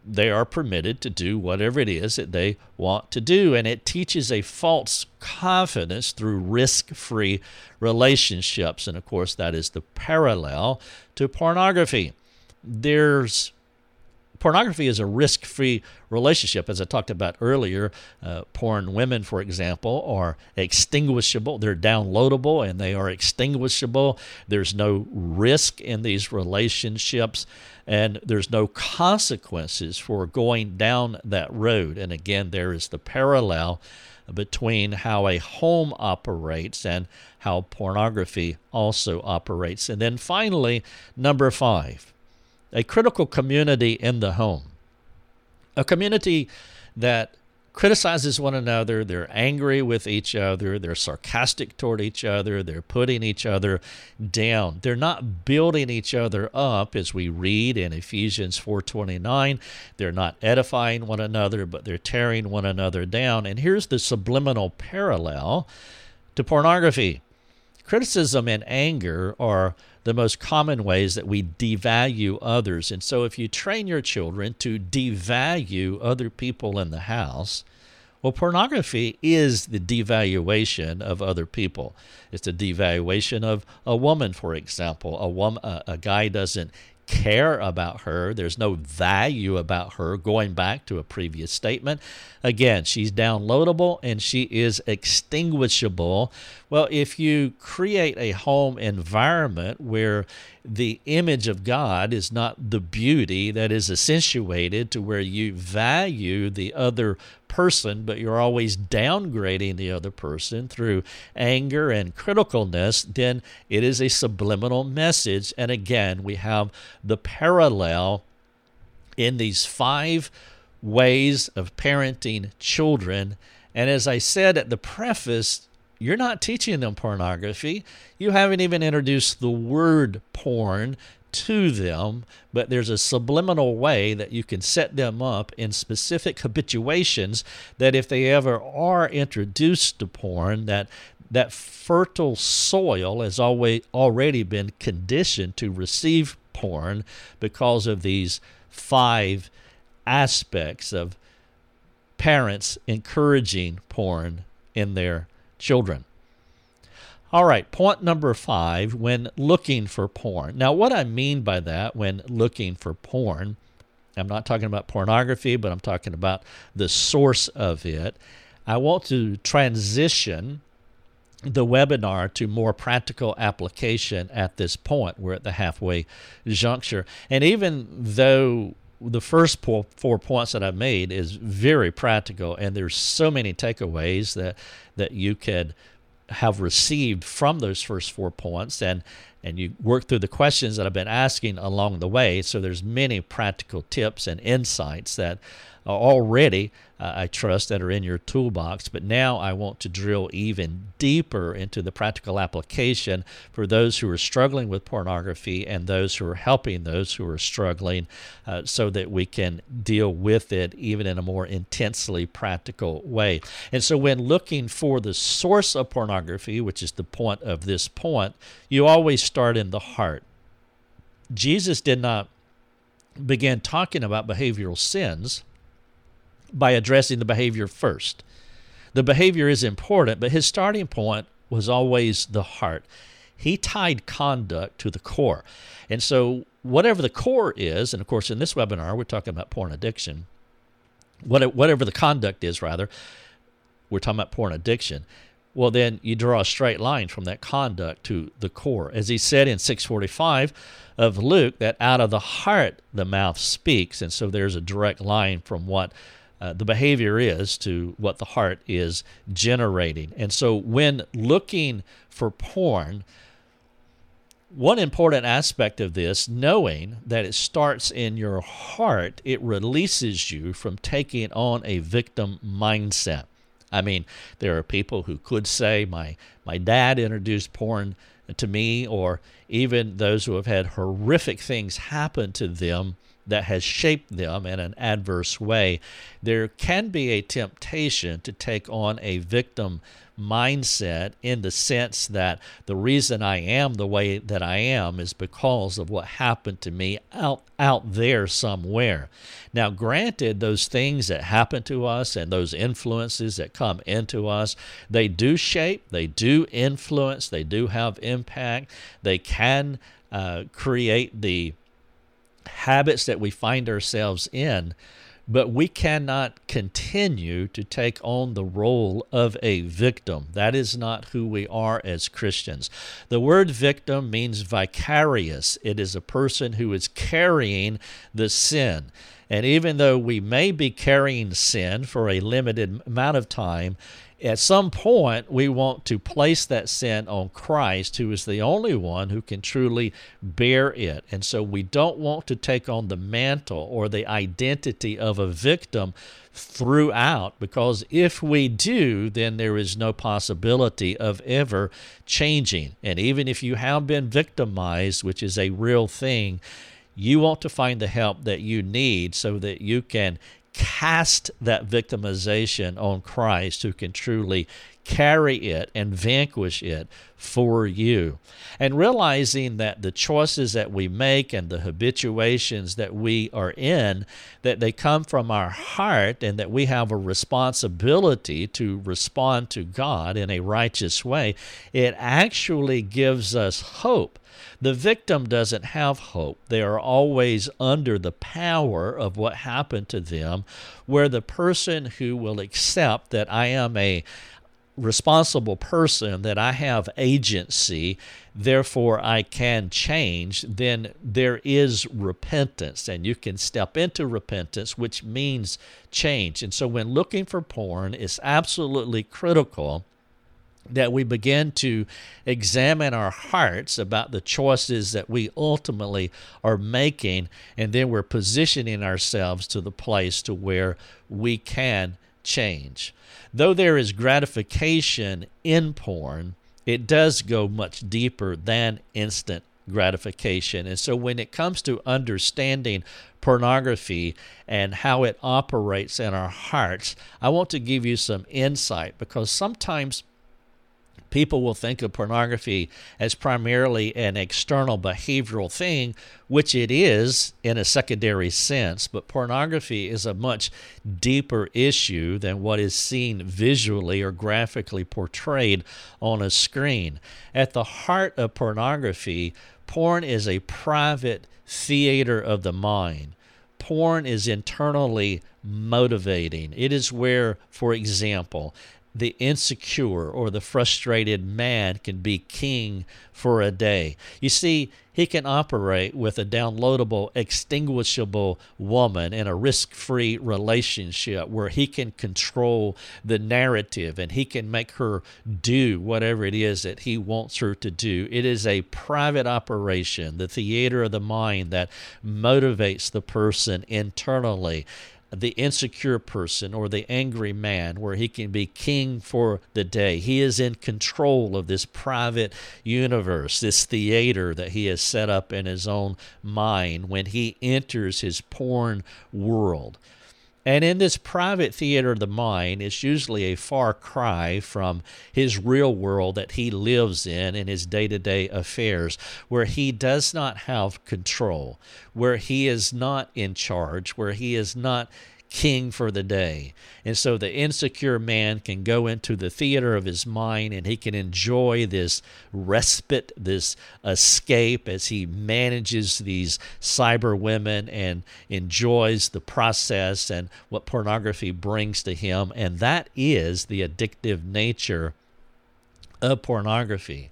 Speaker 1: they are permitted to do whatever it is that they want to do. And it teaches a false confidence through risk free relationships. And of course, that is the parallel to pornography. There's pornography is a risk free relationship, as I talked about earlier. Uh, porn women, for example, are extinguishable. They're downloadable and they are extinguishable. There's no risk in these relationships, and there's no consequences for going down that road. And again, there is the parallel between how a home operates and how pornography also operates. And then finally, number five a critical community in the home, a community that criticizes one another, they're angry with each other, they're sarcastic toward each other, they're putting each other down. They're not building each other up as we read in Ephesians 4:29. They're not edifying one another, but they're tearing one another down. And here's the subliminal parallel to pornography. Criticism and anger are the most common ways that we devalue others. And so, if you train your children to devalue other people in the house, well, pornography is the devaluation of other people. It's a devaluation of a woman, for example. A woman, a, a guy doesn't care about her. There's no value about her, going back to a previous statement. Again, she's downloadable and she is extinguishable. Well, if you create a home environment where the image of God is not the beauty that is accentuated to where you value the other person, but you're always downgrading the other person through anger and criticalness, then it is a subliminal message. And again, we have the parallel in these five ways of parenting children. And as I said at the preface, you're not teaching them pornography. You haven't even introduced the word porn to them, but there's a subliminal way that you can set them up in specific habituations that if they ever are introduced to porn, that that fertile soil has always already been conditioned to receive porn because of these five aspects of parents encouraging porn in their children. All right, point number five when looking for porn. Now, what I mean by that when looking for porn, I'm not talking about pornography, but I'm talking about the source of it. I want to transition the webinar to more practical application at this point. We're at the halfway juncture. And even though the first four points that I've made is very practical, and there's so many takeaways that that you could have received from those first four points, and and you work through the questions that I've been asking along the way. So there's many practical tips and insights that already, uh, I trust, that are in your toolbox. But now I want to drill even deeper into the practical application for those who are struggling with pornography and those who are helping those who are struggling uh, so that we can deal with it even in a more intensely practical way. And so, when looking for the source of pornography, which is the point of this point, you always start in the heart. Jesus did not begin talking about behavioral sins by addressing the behavior first. The behavior is important, but his starting point was always the heart. He tied conduct to the core. And so, whatever the core is, and of course, in this webinar, we're talking about porn addiction, whatever the conduct is, rather, we're talking about porn addiction. Well, then you draw a straight line from that conduct to the core. As he said in 645 of Luke, that out of the heart the mouth speaks. And so there's a direct line from what uh, the behavior is to what the heart is generating. And so when looking for porn, one important aspect of this, knowing that it starts in your heart, it releases you from taking on a victim mindset. I mean, there are people who could say, my, my dad introduced porn to me, or even those who have had horrific things happen to them that has shaped them in an adverse way, there can be a temptation to take on a victim mindset in the sense that the reason I am the way that I am is because of what happened to me out out there somewhere. Now granted those things that happen to us and those influences that come into us, they do shape, they do influence, they do have impact. They can uh, create the habits that we find ourselves in, but we cannot continue to take on the role of a victim. That is not who we are as Christians. The word victim means vicarious, it is a person who is carrying the sin. And even though we may be carrying sin for a limited amount of time, at some point, we want to place that sin on Christ, who is the only one who can truly bear it. And so we don't want to take on the mantle or the identity of a victim throughout, because if we do, then there is no possibility of ever changing. And even if you have been victimized, which is a real thing, you want to find the help that you need so that you can cast that victimization on Christ who can truly carry it and vanquish it for you. And realizing that the choices that we make and the habituations that we are in that they come from our heart and that we have a responsibility to respond to God in a righteous way, it actually gives us hope the victim doesn't have hope. They are always under the power of what happened to them, where the person who will accept that I am a responsible person, that I have agency, therefore I can change, then there is repentance, and you can step into repentance, which means change. And so when looking for porn, it's absolutely critical that we begin to examine our hearts about the choices that we ultimately are making and then we're positioning ourselves to the place to where we can change though there is gratification in porn it does go much deeper than instant gratification. And so when it comes to understanding pornography and how it operates in our hearts, I want to give you some insight because sometimes people will think of pornography as primarily an external behavioral thing, which it is in a secondary sense, but pornography is a much deeper issue than what is seen visually or graphically portrayed on a screen. At the heart of pornography, porn is a private theater of the mind. Porn is internally motivating. It is where, for example, the insecure or the frustrated man can be king for a day. You see, he can operate with a downloadable, extinguishable woman in a risk free relationship where he can control the narrative and he can make her do whatever it is that he wants her to do. It is a private operation, the theater of the mind that motivates the person internally the insecure person or the angry man, where he can be king for the day. He is in control of this private universe, this theater that he has set up in his own mind when he enters his porn world. And in this private theater of the mind, it's usually a far cry from his real world that he lives in in his day to day affairs, where he does not have control, where he is not in charge, where he is not king for the day. And so the insecure man can go into the theater of his mind and he can enjoy this respite, this escape as he manages these cyber women and enjoys the process and what pornography brings to him. And that is the addictive nature of pornography.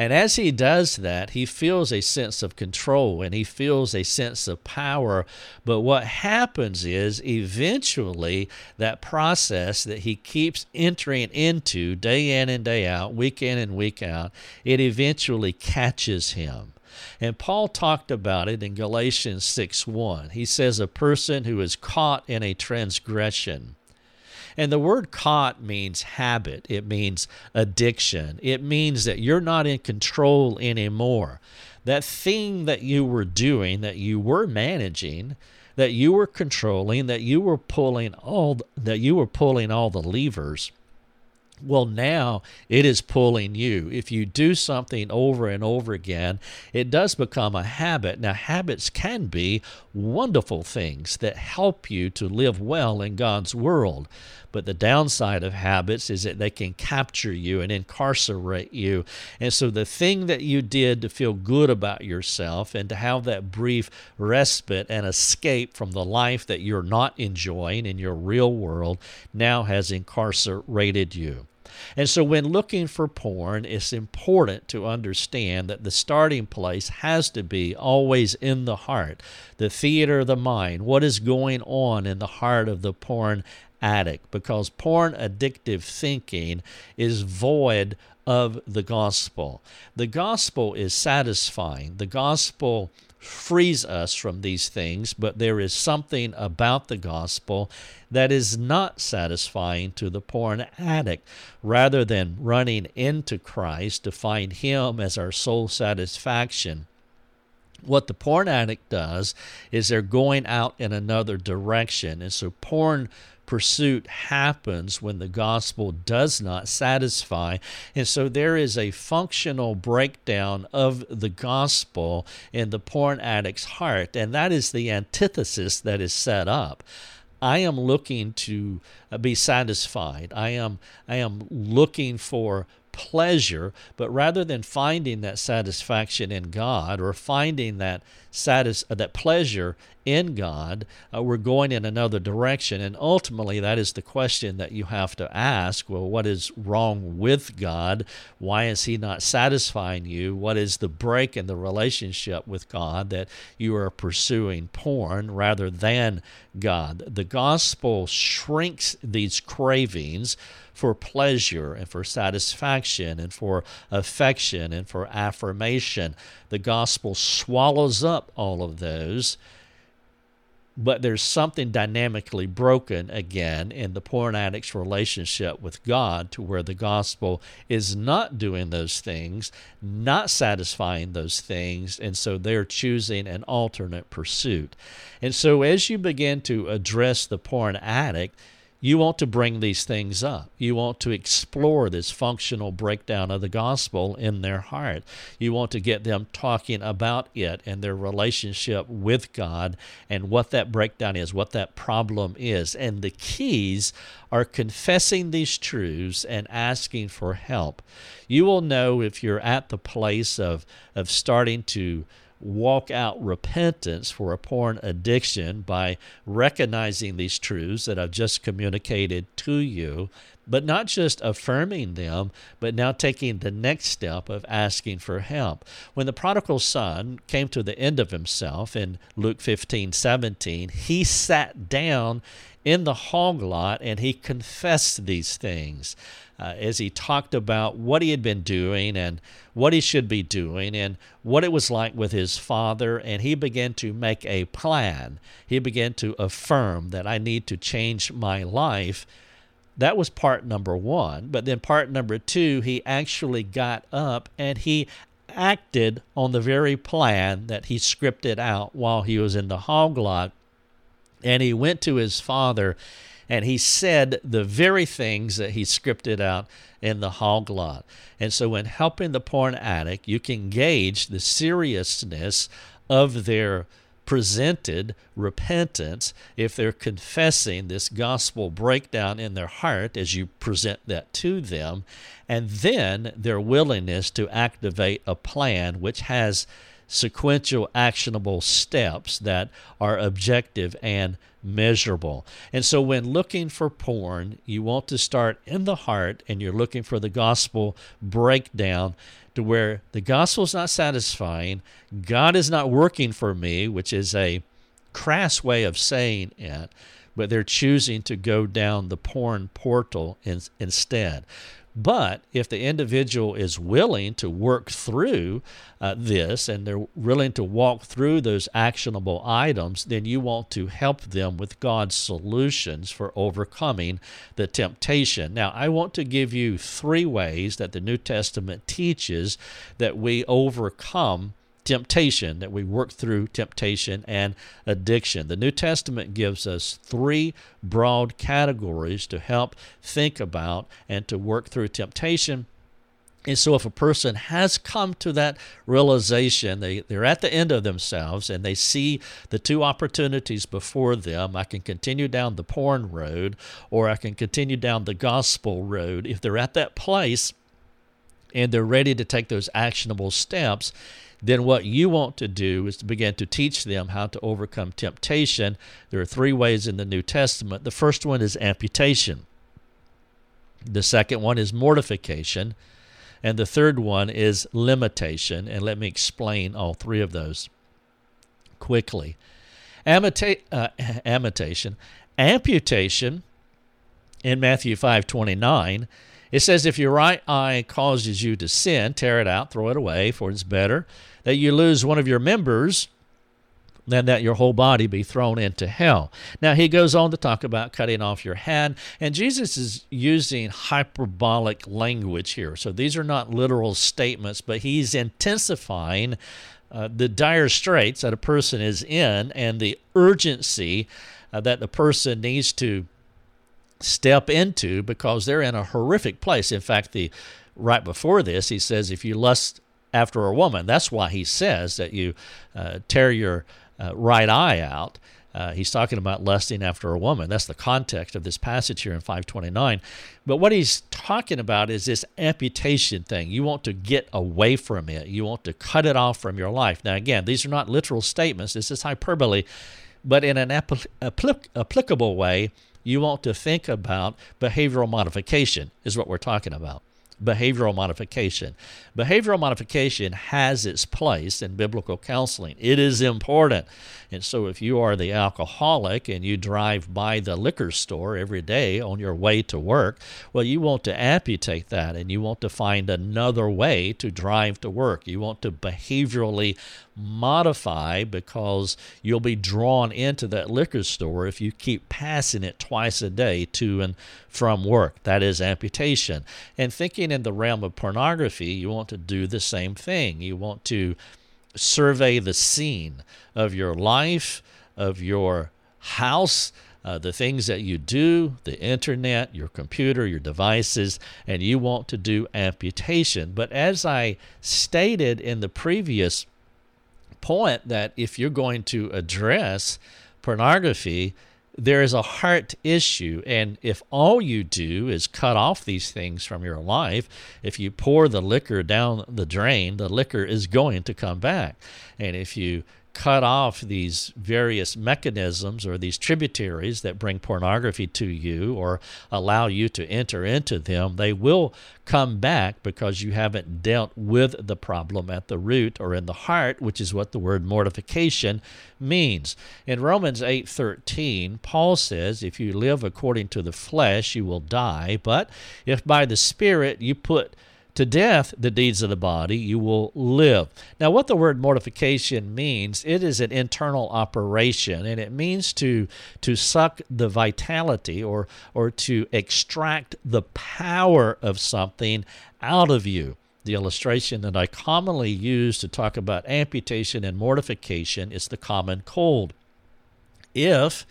Speaker 1: And as he does that, he feels a sense of control and he feels a sense of power. But what happens is eventually that process that he keeps entering into day in and day out, week in and week out, it eventually catches him. And Paul talked about it in Galatians 6 1. He says, A person who is caught in a transgression and the word caught means habit, it means addiction, it means that you're not in control anymore. That thing that you were doing, that you were managing, that you were controlling, that you were pulling all that you were pulling all the levers well, now it is pulling you. If you do something over and over again, it does become a habit. Now, habits can be wonderful things that help you to live well in God's world. But the downside of habits is that they can capture you and incarcerate you. And so, the thing that you did to feel good about yourself and to have that brief respite and escape from the life that you're not enjoying in your real world now has incarcerated you. And so, when looking for porn, it's important to understand that the starting place has to be always in the heart, the theater of the mind, what is going on in the heart of the porn addict, because porn addictive thinking is void of the gospel. The gospel is satisfying. The gospel frees us from these things, but there is something about the gospel that is not satisfying to the porn addict. Rather than running into Christ to find Him as our sole satisfaction, what the porn addict does is they're going out in another direction. And so porn pursuit happens when the gospel does not satisfy. And so there is a functional breakdown of the gospel in the porn addict's heart, and that is the antithesis that is set up. I am looking to uh, be satisfied. I am I am looking for pleasure, but rather than finding that satisfaction in God or finding that satis- uh, that pleasure in God, uh, we're going in another direction. And ultimately, that is the question that you have to ask well, what is wrong with God? Why is He not satisfying you? What is the break in the relationship with God that you are pursuing porn rather than God? The gospel shrinks these cravings for pleasure and for satisfaction and for affection and for affirmation. The gospel swallows up all of those but there's something dynamically broken again in the porn addict's relationship with God to where the gospel is not doing those things, not satisfying those things, and so they're choosing an alternate pursuit. And so as you begin to address the porn addict, you want to bring these things up. You want to explore this functional breakdown of the gospel in their heart. You want to get them talking about it and their relationship with God and what that breakdown is, what that problem is. And the keys are confessing these truths and asking for help. You will know if you're at the place of, of starting to walk out repentance for a porn addiction by recognizing these truths that I've just communicated to you, but not just affirming them, but now taking the next step of asking for help. When the prodigal son came to the end of himself in Luke 15 17, he sat down in the hog lot and he confessed these things uh, as he talked about what he had been doing and what he should be doing and what it was like with his father. And he began to make a plan. He began to affirm that I need to change my life. That was part number one. But then part number two, he actually got up and he acted on the very plan that he scripted out while he was in the hog lot. And he went to his father and he said the very things that he scripted out in the hog lot. And so, in helping the porn addict, you can gauge the seriousness of their presented repentance if they're confessing this gospel breakdown in their heart as you present that to them, and then their willingness to activate a plan which has sequential actionable steps that are objective and measurable. And so when looking for porn, you want to start in the heart and you're looking for the gospel breakdown to where the gospel is not satisfying, God is not working for me, which is a crass way of saying it, but they're choosing to go down the porn portal in, instead. But if the individual is willing to work through uh, this and they're willing to walk through those actionable items, then you want to help them with God's solutions for overcoming the temptation. Now, I want to give you three ways that the New Testament teaches that we overcome temptation, that we work through temptation and addiction. The New Testament gives us three broad categories to help think about and to work through temptation. And so, if a person has come to that realization, they, they're at the end of themselves and they see the two opportunities before them I can continue down the porn road or I can continue down the gospel road. If they're at that place and they're ready to take those actionable steps, then what you want to do is to begin to teach them how to overcome temptation. There are three ways in the New Testament. The first one is amputation, the second one is mortification, and the third one is limitation. And let me explain all three of those quickly. Amita- uh, amputation, amputation in Matthew 5 29 it says, If your right eye causes you to sin, tear it out, throw it away, for it's better that you lose one of your members than that your whole body be thrown into hell. Now, he goes on to talk about cutting off your hand, and Jesus is using hyperbolic language here. So these are not literal statements, but he's intensifying uh, the dire straits that a person is in and the urgency uh, that the person needs to step into because they're in a horrific place. In fact, the right before this, he says, if you lust after a woman, that's why he says that you uh, tear your uh, right eye out. Uh, he's talking about lusting after a woman. That's the context of this passage here in 529. But what he's talking about is this amputation thing. You want to get away from it, you want to cut it off from your life. Now, again, these are not literal statements, this is hyperbole, but in an apl- applic- applicable way, you want to think about behavioral modification, is what we're talking about. behavioral modification. Behavioral modification has its place in biblical counseling. It is important. And so, if you are the alcoholic and you drive by the liquor store every day on your way to work, well, you want to amputate that and you want to find another way to drive to work. You want to behaviorally modify because you'll be drawn into that liquor store if you keep passing it twice a day to and from work. That is amputation. And thinking in the realm of pornography, you want to do the same thing. You want to survey the scene of your life, of your house, uh, the things that you do, the internet, your computer, your devices, and you want to do amputation. But as I stated in the previous point, that if you're going to address pornography, there is a heart issue. And if all you do is cut off these things from your life, if you pour the liquor down the drain, the liquor is going to come back. And if you cut off these various mechanisms or these tributaries that bring pornography to you or allow you to enter into them, they will come back because you haven't dealt with the problem at the root or in the heart, which is what the word mortification means. In Romans 8:13, Paul says, "If you live according to the flesh, you will die, but if by the spirit you put to death the deeds of the body, you will live. Now, what the word mortification means, it is an internal operation, and it means to to suck the vitality or or to extract the power of something out of you. The illustration that I commonly use to talk about amputation and mortification is the common cold. If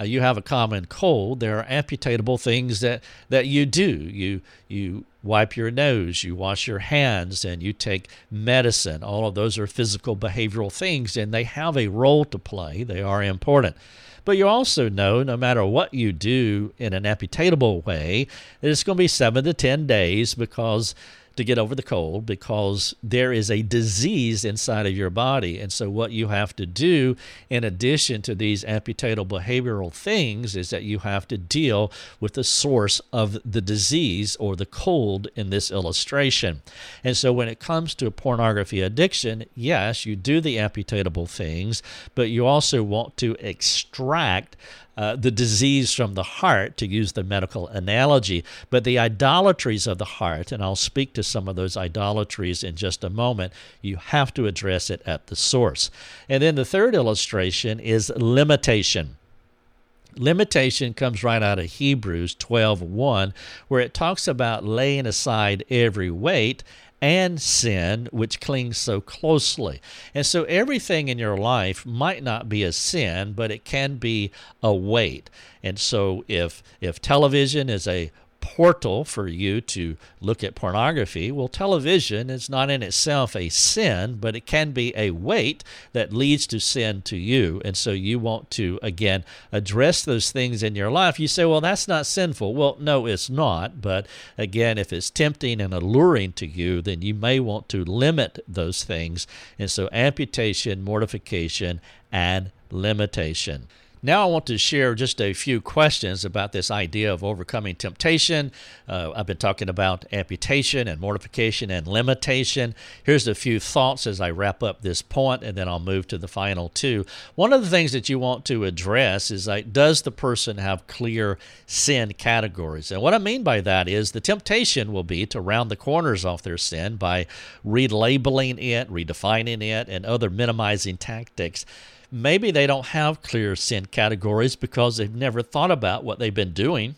Speaker 1: uh, you have a common cold, there are amputatable things that, that you do. You you wipe your nose, you wash your hands, and you take medicine. All of those are physical behavioral things, and they have a role to play. They are important. But you also know, no matter what you do in an amputatable way, that it's going to be seven to ten days because to get over the cold because there is a disease inside of your body. And so, what you have to do, in addition to these amputatable behavioral things, is that you have to deal with the source of the disease or the cold in this illustration. And so, when it comes to a pornography addiction, yes, you do the amputatable things, but you also want to extract uh, the disease from the heart, to use the medical analogy, but the idolatries of the heart, and I'll speak to some of those idolatries in just a moment, you have to address it at the source. And then the third illustration is limitation. Limitation comes right out of Hebrews 12:1 where it talks about laying aside every weight and sin which clings so closely. And so everything in your life might not be a sin, but it can be a weight. And so if if television is a portal for you to look at pornography. Well, television is not in itself a sin, but it can be a weight that leads to sin to you. And so you want to, again, address those things in your life. You say, well, that's not sinful. Well, no, it's not. But again, if it's tempting and alluring to you, then you may want to limit those things. And so amputation, mortification, and limitation. Now, I want to share just a few questions about this idea of overcoming temptation. Uh, I've been talking about amputation and mortification and limitation. Here's a few thoughts as I wrap up this point, and then I'll move to the final two. One of the things that you want to address is like, does the person have clear sin categories? And what I mean by that is the temptation will be to round the corners off their sin by relabeling it, redefining it, and other minimizing tactics maybe they don't have clear sin categories because they've never thought about what they've been doing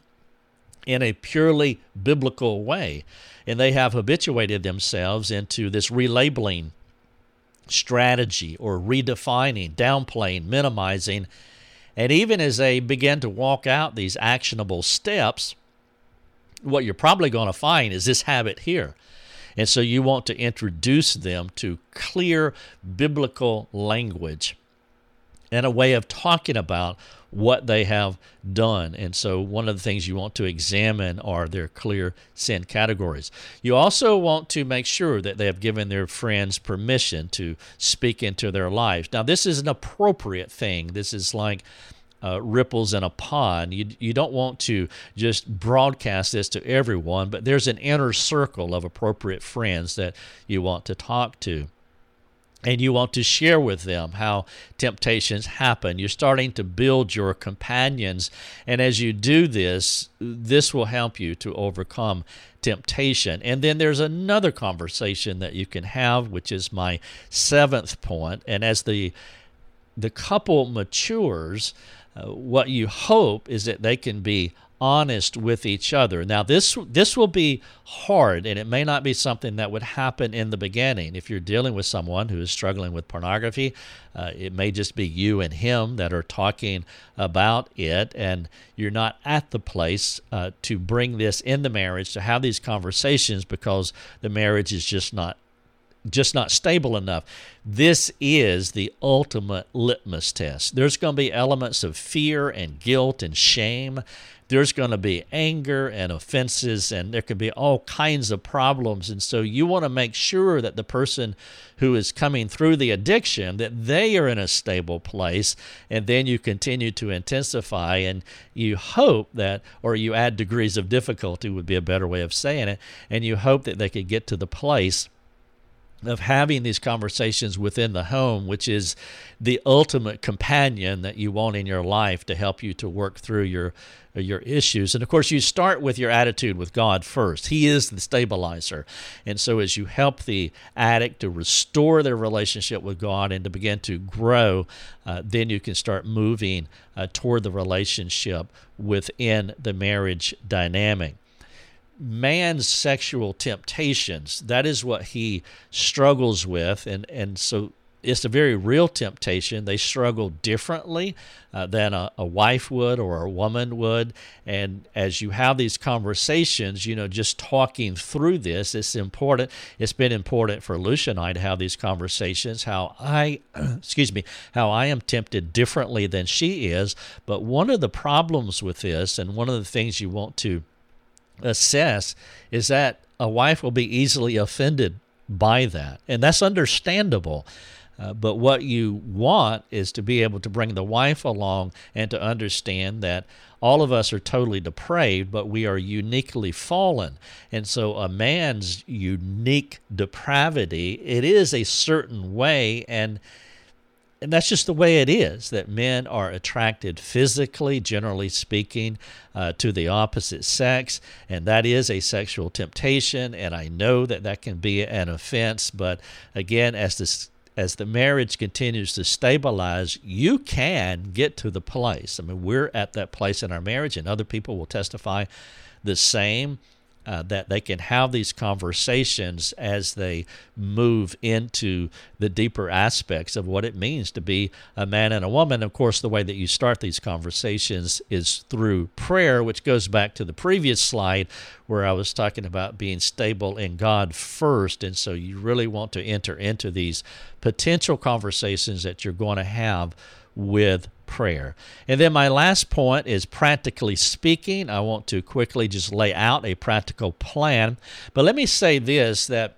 Speaker 1: in a purely biblical way. And they have habituated themselves into this relabeling strategy or redefining, downplaying, minimizing. And even as they begin to walk out these actionable steps, what you're probably going to find is this habit here. And so you want to introduce them to clear biblical language and a way of talking about what they have done. And so, one of the things you want to examine are their clear sin categories. You also want to make sure that they have given their friends permission to speak into their lives. Now, this is an appropriate thing. This is like uh, ripples in a pond. You, you don't want to just broadcast this to everyone, but there's an inner circle of appropriate friends that you want to talk to and you want to share with them how temptations happen. You're starting to build your companions. And as you do this, this will help you to overcome temptation. And then there's another conversation that you can have, which is my seventh point. And as the the couple matures, uh, what you hope is that they can be honest with each other. Now this this will be hard and it may not be something that would happen in the beginning. If you're dealing with someone who is struggling with pornography, uh, it may just be you and him that are talking about it and you're not at the place uh, to bring this in the marriage to have these conversations because the marriage is just not just not stable enough. This is the ultimate litmus test. There's going to be elements of fear and guilt and shame. There's going to be anger and offenses, and there can be all kinds of problems. And so you want to make sure that the person who is coming through the addiction that they are in a stable place, and then you continue to intensify, and you hope that, or you add degrees of difficulty would be a better way of saying it, and you hope that they could get to the place of having these conversations within the home, which is the ultimate companion that you want in your life to help you to work through your your issues. And of course, you start with your attitude with God first. He is the stabilizer. And so, as you help the addict to restore their relationship with God and to begin to grow, uh, then you can start moving uh, toward the relationship within the marriage dynamic man's sexual temptations. That is what he struggles with, and and so it's a very real temptation. They struggle differently uh, than a, a, wife would or a woman would. And as you have these conversations, you know, just talking through this, it's important. It's been important for Lucia and I to have these conversations. How I, excuse me, how I am tempted differently than she is. But one of the problems with this, and one of the things you want to assess is that a wife will be easily offended by that. And that's understandable. Uh, but what you want is to be able to bring the wife along and to understand that all of us are totally depraved, but we are uniquely fallen. And so a man's unique depravity, it is a certain way and and that's just the way it is that men are attracted physically, generally speaking, uh, to the opposite sex, and that is a sexual temptation. And I know that that can be an offense, but again, as this as the marriage continues to stabilize, you can get to the place. I mean, we're at that place in our marriage, and other people will testify the same uh, that they can have these conversations as they move into the deeper aspects of what it means to be a man and a woman. Of course, the way that you start these conversations is through prayer, which goes back to the previous slide where I was talking about being stable in God first. And so you really want to enter into these potential conversations that you're going to have with prayer. And then my last point is practically speaking. I want to quickly just lay out a practical plan. But let me say this that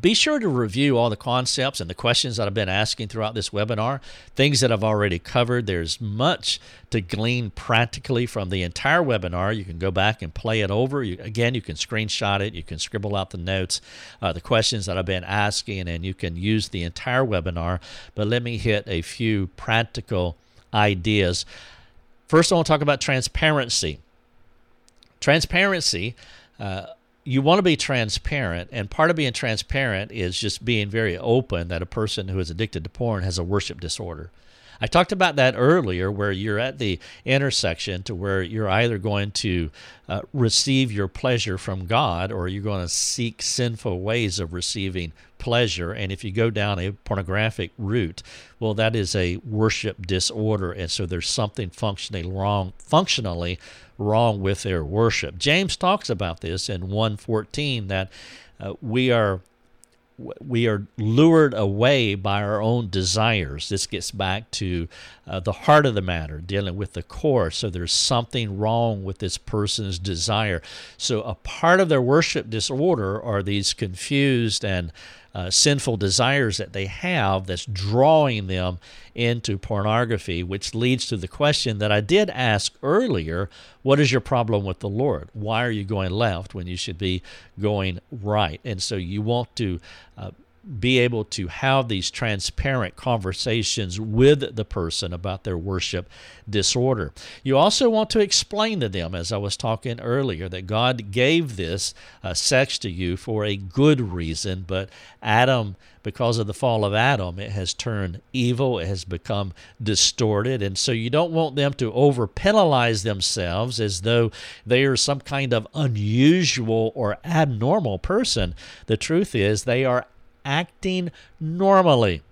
Speaker 1: be sure to review all the concepts and the questions that I've been asking throughout this webinar, things that I've already covered. There's much to glean practically from the entire webinar. You can go back and play it over. You, again, you can screenshot it, you can scribble out the notes, uh, the questions that I've been asking, and you can use the entire webinar. But let me hit a few practical ideas. First, I want to talk about transparency. Transparency. Uh, you want to be transparent, and part of being transparent is just being very open that a person who is addicted to porn has a worship disorder. I talked about that earlier, where you're at the intersection to where you're either going to uh, receive your pleasure from God or you're going to seek sinful ways of receiving pleasure. And if you go down a pornographic route, well, that is a worship disorder, and so there's something functionally wrong, functionally wrong with their worship. James talks about this in 114 that uh, we are we are lured away by our own desires. This gets back to uh, the heart of the matter, dealing with the core. So there's something wrong with this person's desire. So a part of their worship disorder are these confused and uh, sinful desires that they have that's drawing them into pornography, which leads to the question that I did ask earlier what is your problem with the Lord? Why are you going left when you should be going right? And so you want to uh, be able to have these transparent conversations with the person about their worship disorder. You also want to explain to them, as I was talking earlier, that God gave this uh, sex to you for a good reason, but Adam, because of the fall of Adam, it has turned evil, it has become distorted, and so you don't want them to over penalize themselves as though they are some kind of unusual or abnormal person. The truth is, they are acting normally.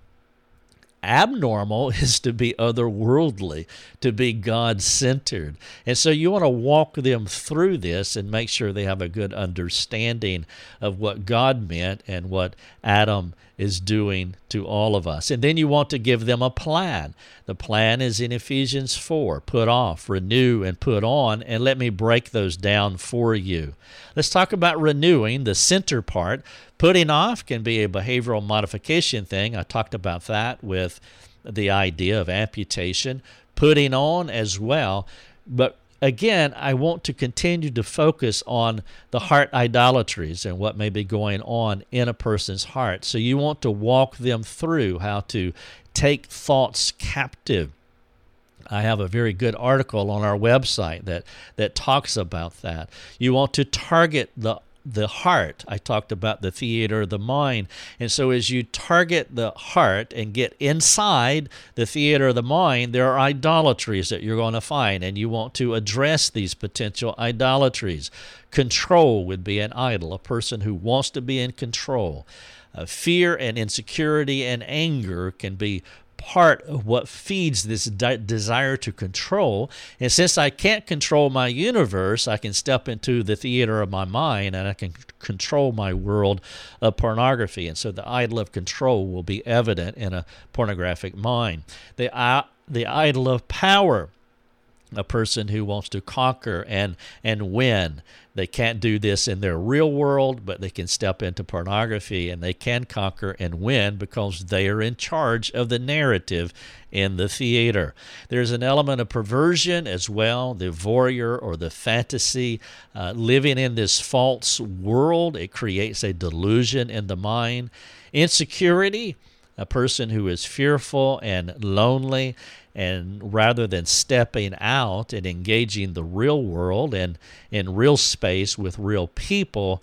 Speaker 1: Abnormal is to be otherworldly, to be God centered. And so you want to walk them through this and make sure they have a good understanding of what God meant and what Adam is doing to all of us. And then you want to give them a plan. The plan is in Ephesians 4 put off, renew, and put on. And let me break those down for you. Let's talk about renewing, the center part. Putting off can be a behavioral modification thing. I talked about that with the idea of amputation. Putting on as well. But again, I want to continue to focus on the heart idolatries and what may be going on in a person's heart. So you want to walk them through how to take thoughts captive. I have a very good article on our website that, that talks about that. You want to target the the heart. I talked about the theater of the mind. And so, as you target the heart and get inside the theater of the mind, there are idolatries that you're going to find, and you want to address these potential idolatries. Control would be an idol, a person who wants to be in control. Uh, fear and insecurity and anger can be part of what feeds this de- desire to control. And since I can't control my universe, I can step into the theater of my mind and I can control my world of pornography. And so the idol of control will be evident in a pornographic mind. The, uh, the idol of power a person who wants to conquer and and win. They can't do this in their real world, but they can step into pornography and they can conquer and win because they are in charge of the narrative in the theater. There's an element of perversion as well, the voyeur or the fantasy, uh, living in this false world. It creates a delusion in the mind. Insecurity, a person who is fearful and lonely and rather than stepping out and engaging the real world and in real space with real people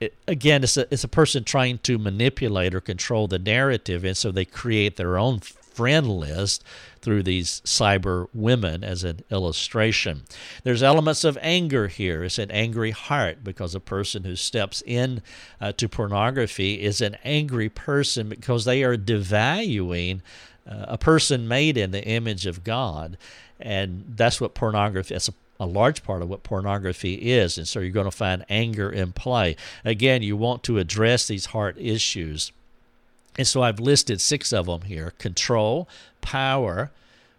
Speaker 1: it, again it's a, it's a person trying to manipulate or control the narrative and so they create their own friend list through these cyber women as an illustration. There's elements of anger here. It's an angry heart because a person who steps in uh, to pornography is an angry person because they are devaluing uh, a person made in the image of God. And that's what pornography, that's a, a large part of what pornography is. And so you're going to find anger in play. Again, you want to address these heart issues. And so I've listed six of them here control, power,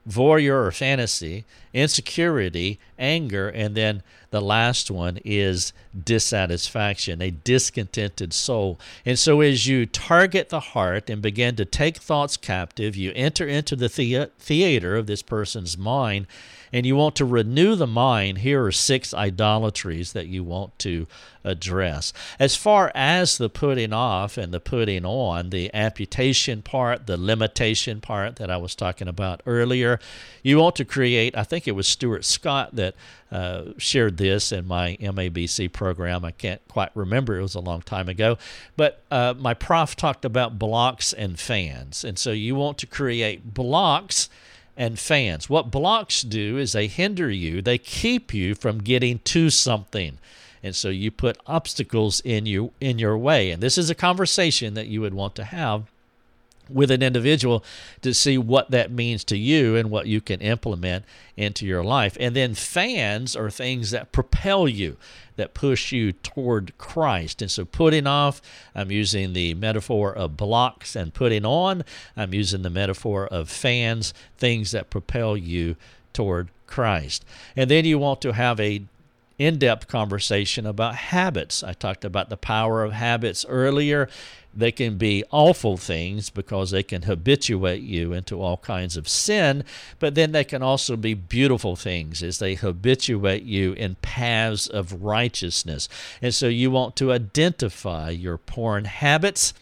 Speaker 1: voyeur or fantasy, insecurity, anger, and then the last one is dissatisfaction, a discontented soul. And so, as you target the heart and begin to take thoughts captive, you enter into the, the- theater of this person's mind and you want to renew the mind, here are six idolatries that you want to address. As far as the putting off and the putting on, the amputation part, the limitation part that I was talking about earlier, you want to create, I think it was Stuart Scott that uh, shared this in my MABC program. I can't quite remember, it was a long time ago. But uh, my prof talked about blocks and fans. And so you want to create blocks and fans. What blocks do is they hinder you, they keep you from getting to something. And so you put obstacles in you in your way. And this is a conversation that you would want to have with an individual to see what that means to you and what you can implement into your life. And then fans are things that propel you, that push you toward Christ. And so putting off, I'm using the metaphor of blocks, and putting on, I'm using the metaphor of fans, things that propel you toward Christ. And then you want to have a in depth conversation about habits. I talked about the power of habits earlier. They can be awful things because they can habituate you into all kinds of sin, but then they can also be beautiful things as they habituate you in paths of righteousness. And so you want to identify your porn habits.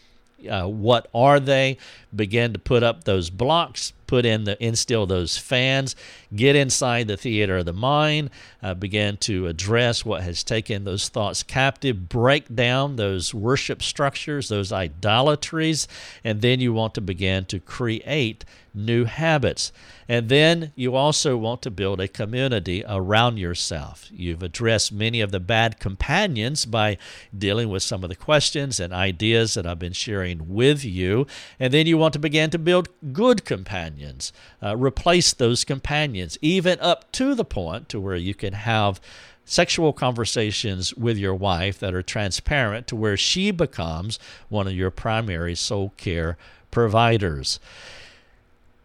Speaker 1: Uh, what are they? Begin to put up those blocks, put in the instill those fans, get inside the theater of the mind, uh, begin to address what has taken those thoughts captive, break down those worship structures, those idolatries, and then you want to begin to create new habits. And then you also want to build a community around yourself. You've addressed many of the bad companions by dealing with some of the questions and ideas that I've been sharing with you. And then you want to begin to build good companions, uh, replace those companions, even up to the point to where you can have sexual conversations with your wife that are transparent to where she becomes one of your primary soul care providers.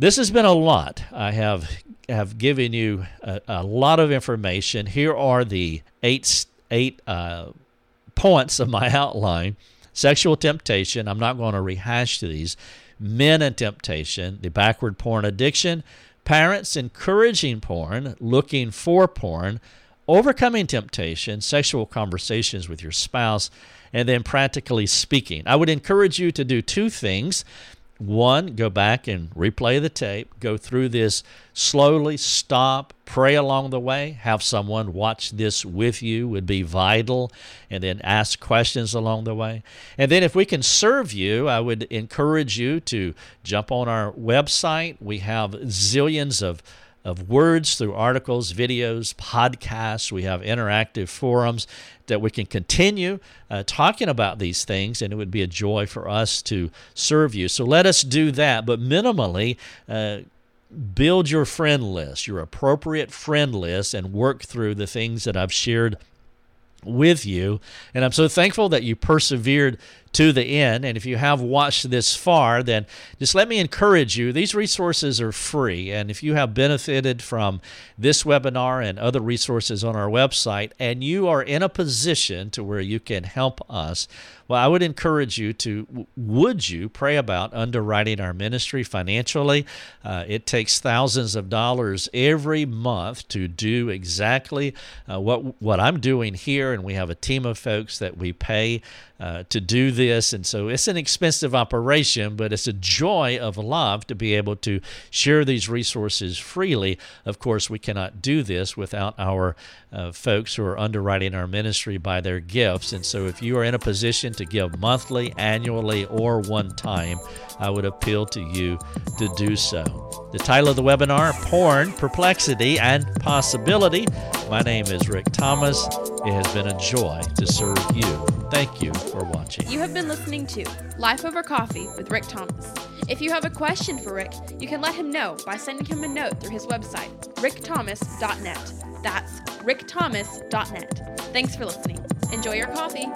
Speaker 1: This has been a lot. I have have given you a, a lot of information. Here are the eight eight uh, points of my outline. Sexual temptation. I'm not going to rehash these. Men and temptation. The backward porn addiction. Parents encouraging porn, looking for porn, overcoming temptation, sexual conversations with your spouse, and then practically speaking. I would encourage you to do two things. One, go back and replay the tape, go through this slowly, stop, pray along the way, have someone watch this with you. Would be vital, and then ask questions along the way. And then, if we can serve you, I would encourage you to jump on our website. We have zillions of of words through articles, videos, podcasts. We have interactive forums that we can continue uh, talking about these things, and it would be a joy for us to serve you. So let us do that, but minimally, uh, build your friend list, your appropriate friend list, and work through the things that I've shared with you. And I'm so thankful that you persevered to the end. And if you have watched this far, then just let me encourage you. These resources are free. And if you have benefited from this webinar and other resources on our website, and you are in a position to where you can help us, well, I would encourage you to, would you pray about underwriting our ministry financially? Uh, it takes thousands of dollars every month to do exactly uh, what, what I'm doing here. And we have a team of folks that we pay uh, to do this. And so it's an expensive operation, but it's a joy of love to be able to share these resources freely. Of course, we cannot do this without our uh, folks who are underwriting our ministry by their gifts. And so if you are in a position to give monthly, annually, or one time, I would appeal to you to do so. The title of the webinar Porn, Perplexity, and Possibility. My name is Rick Thomas. It has been a joy to serve you. Thank you for watching.
Speaker 2: You have been listening to Life Over Coffee with Rick Thomas. If you have a question for Rick, you can let him know by sending him a note through his website, rickthomas.net. That's rickthomas.net. Thanks for listening. Enjoy your coffee.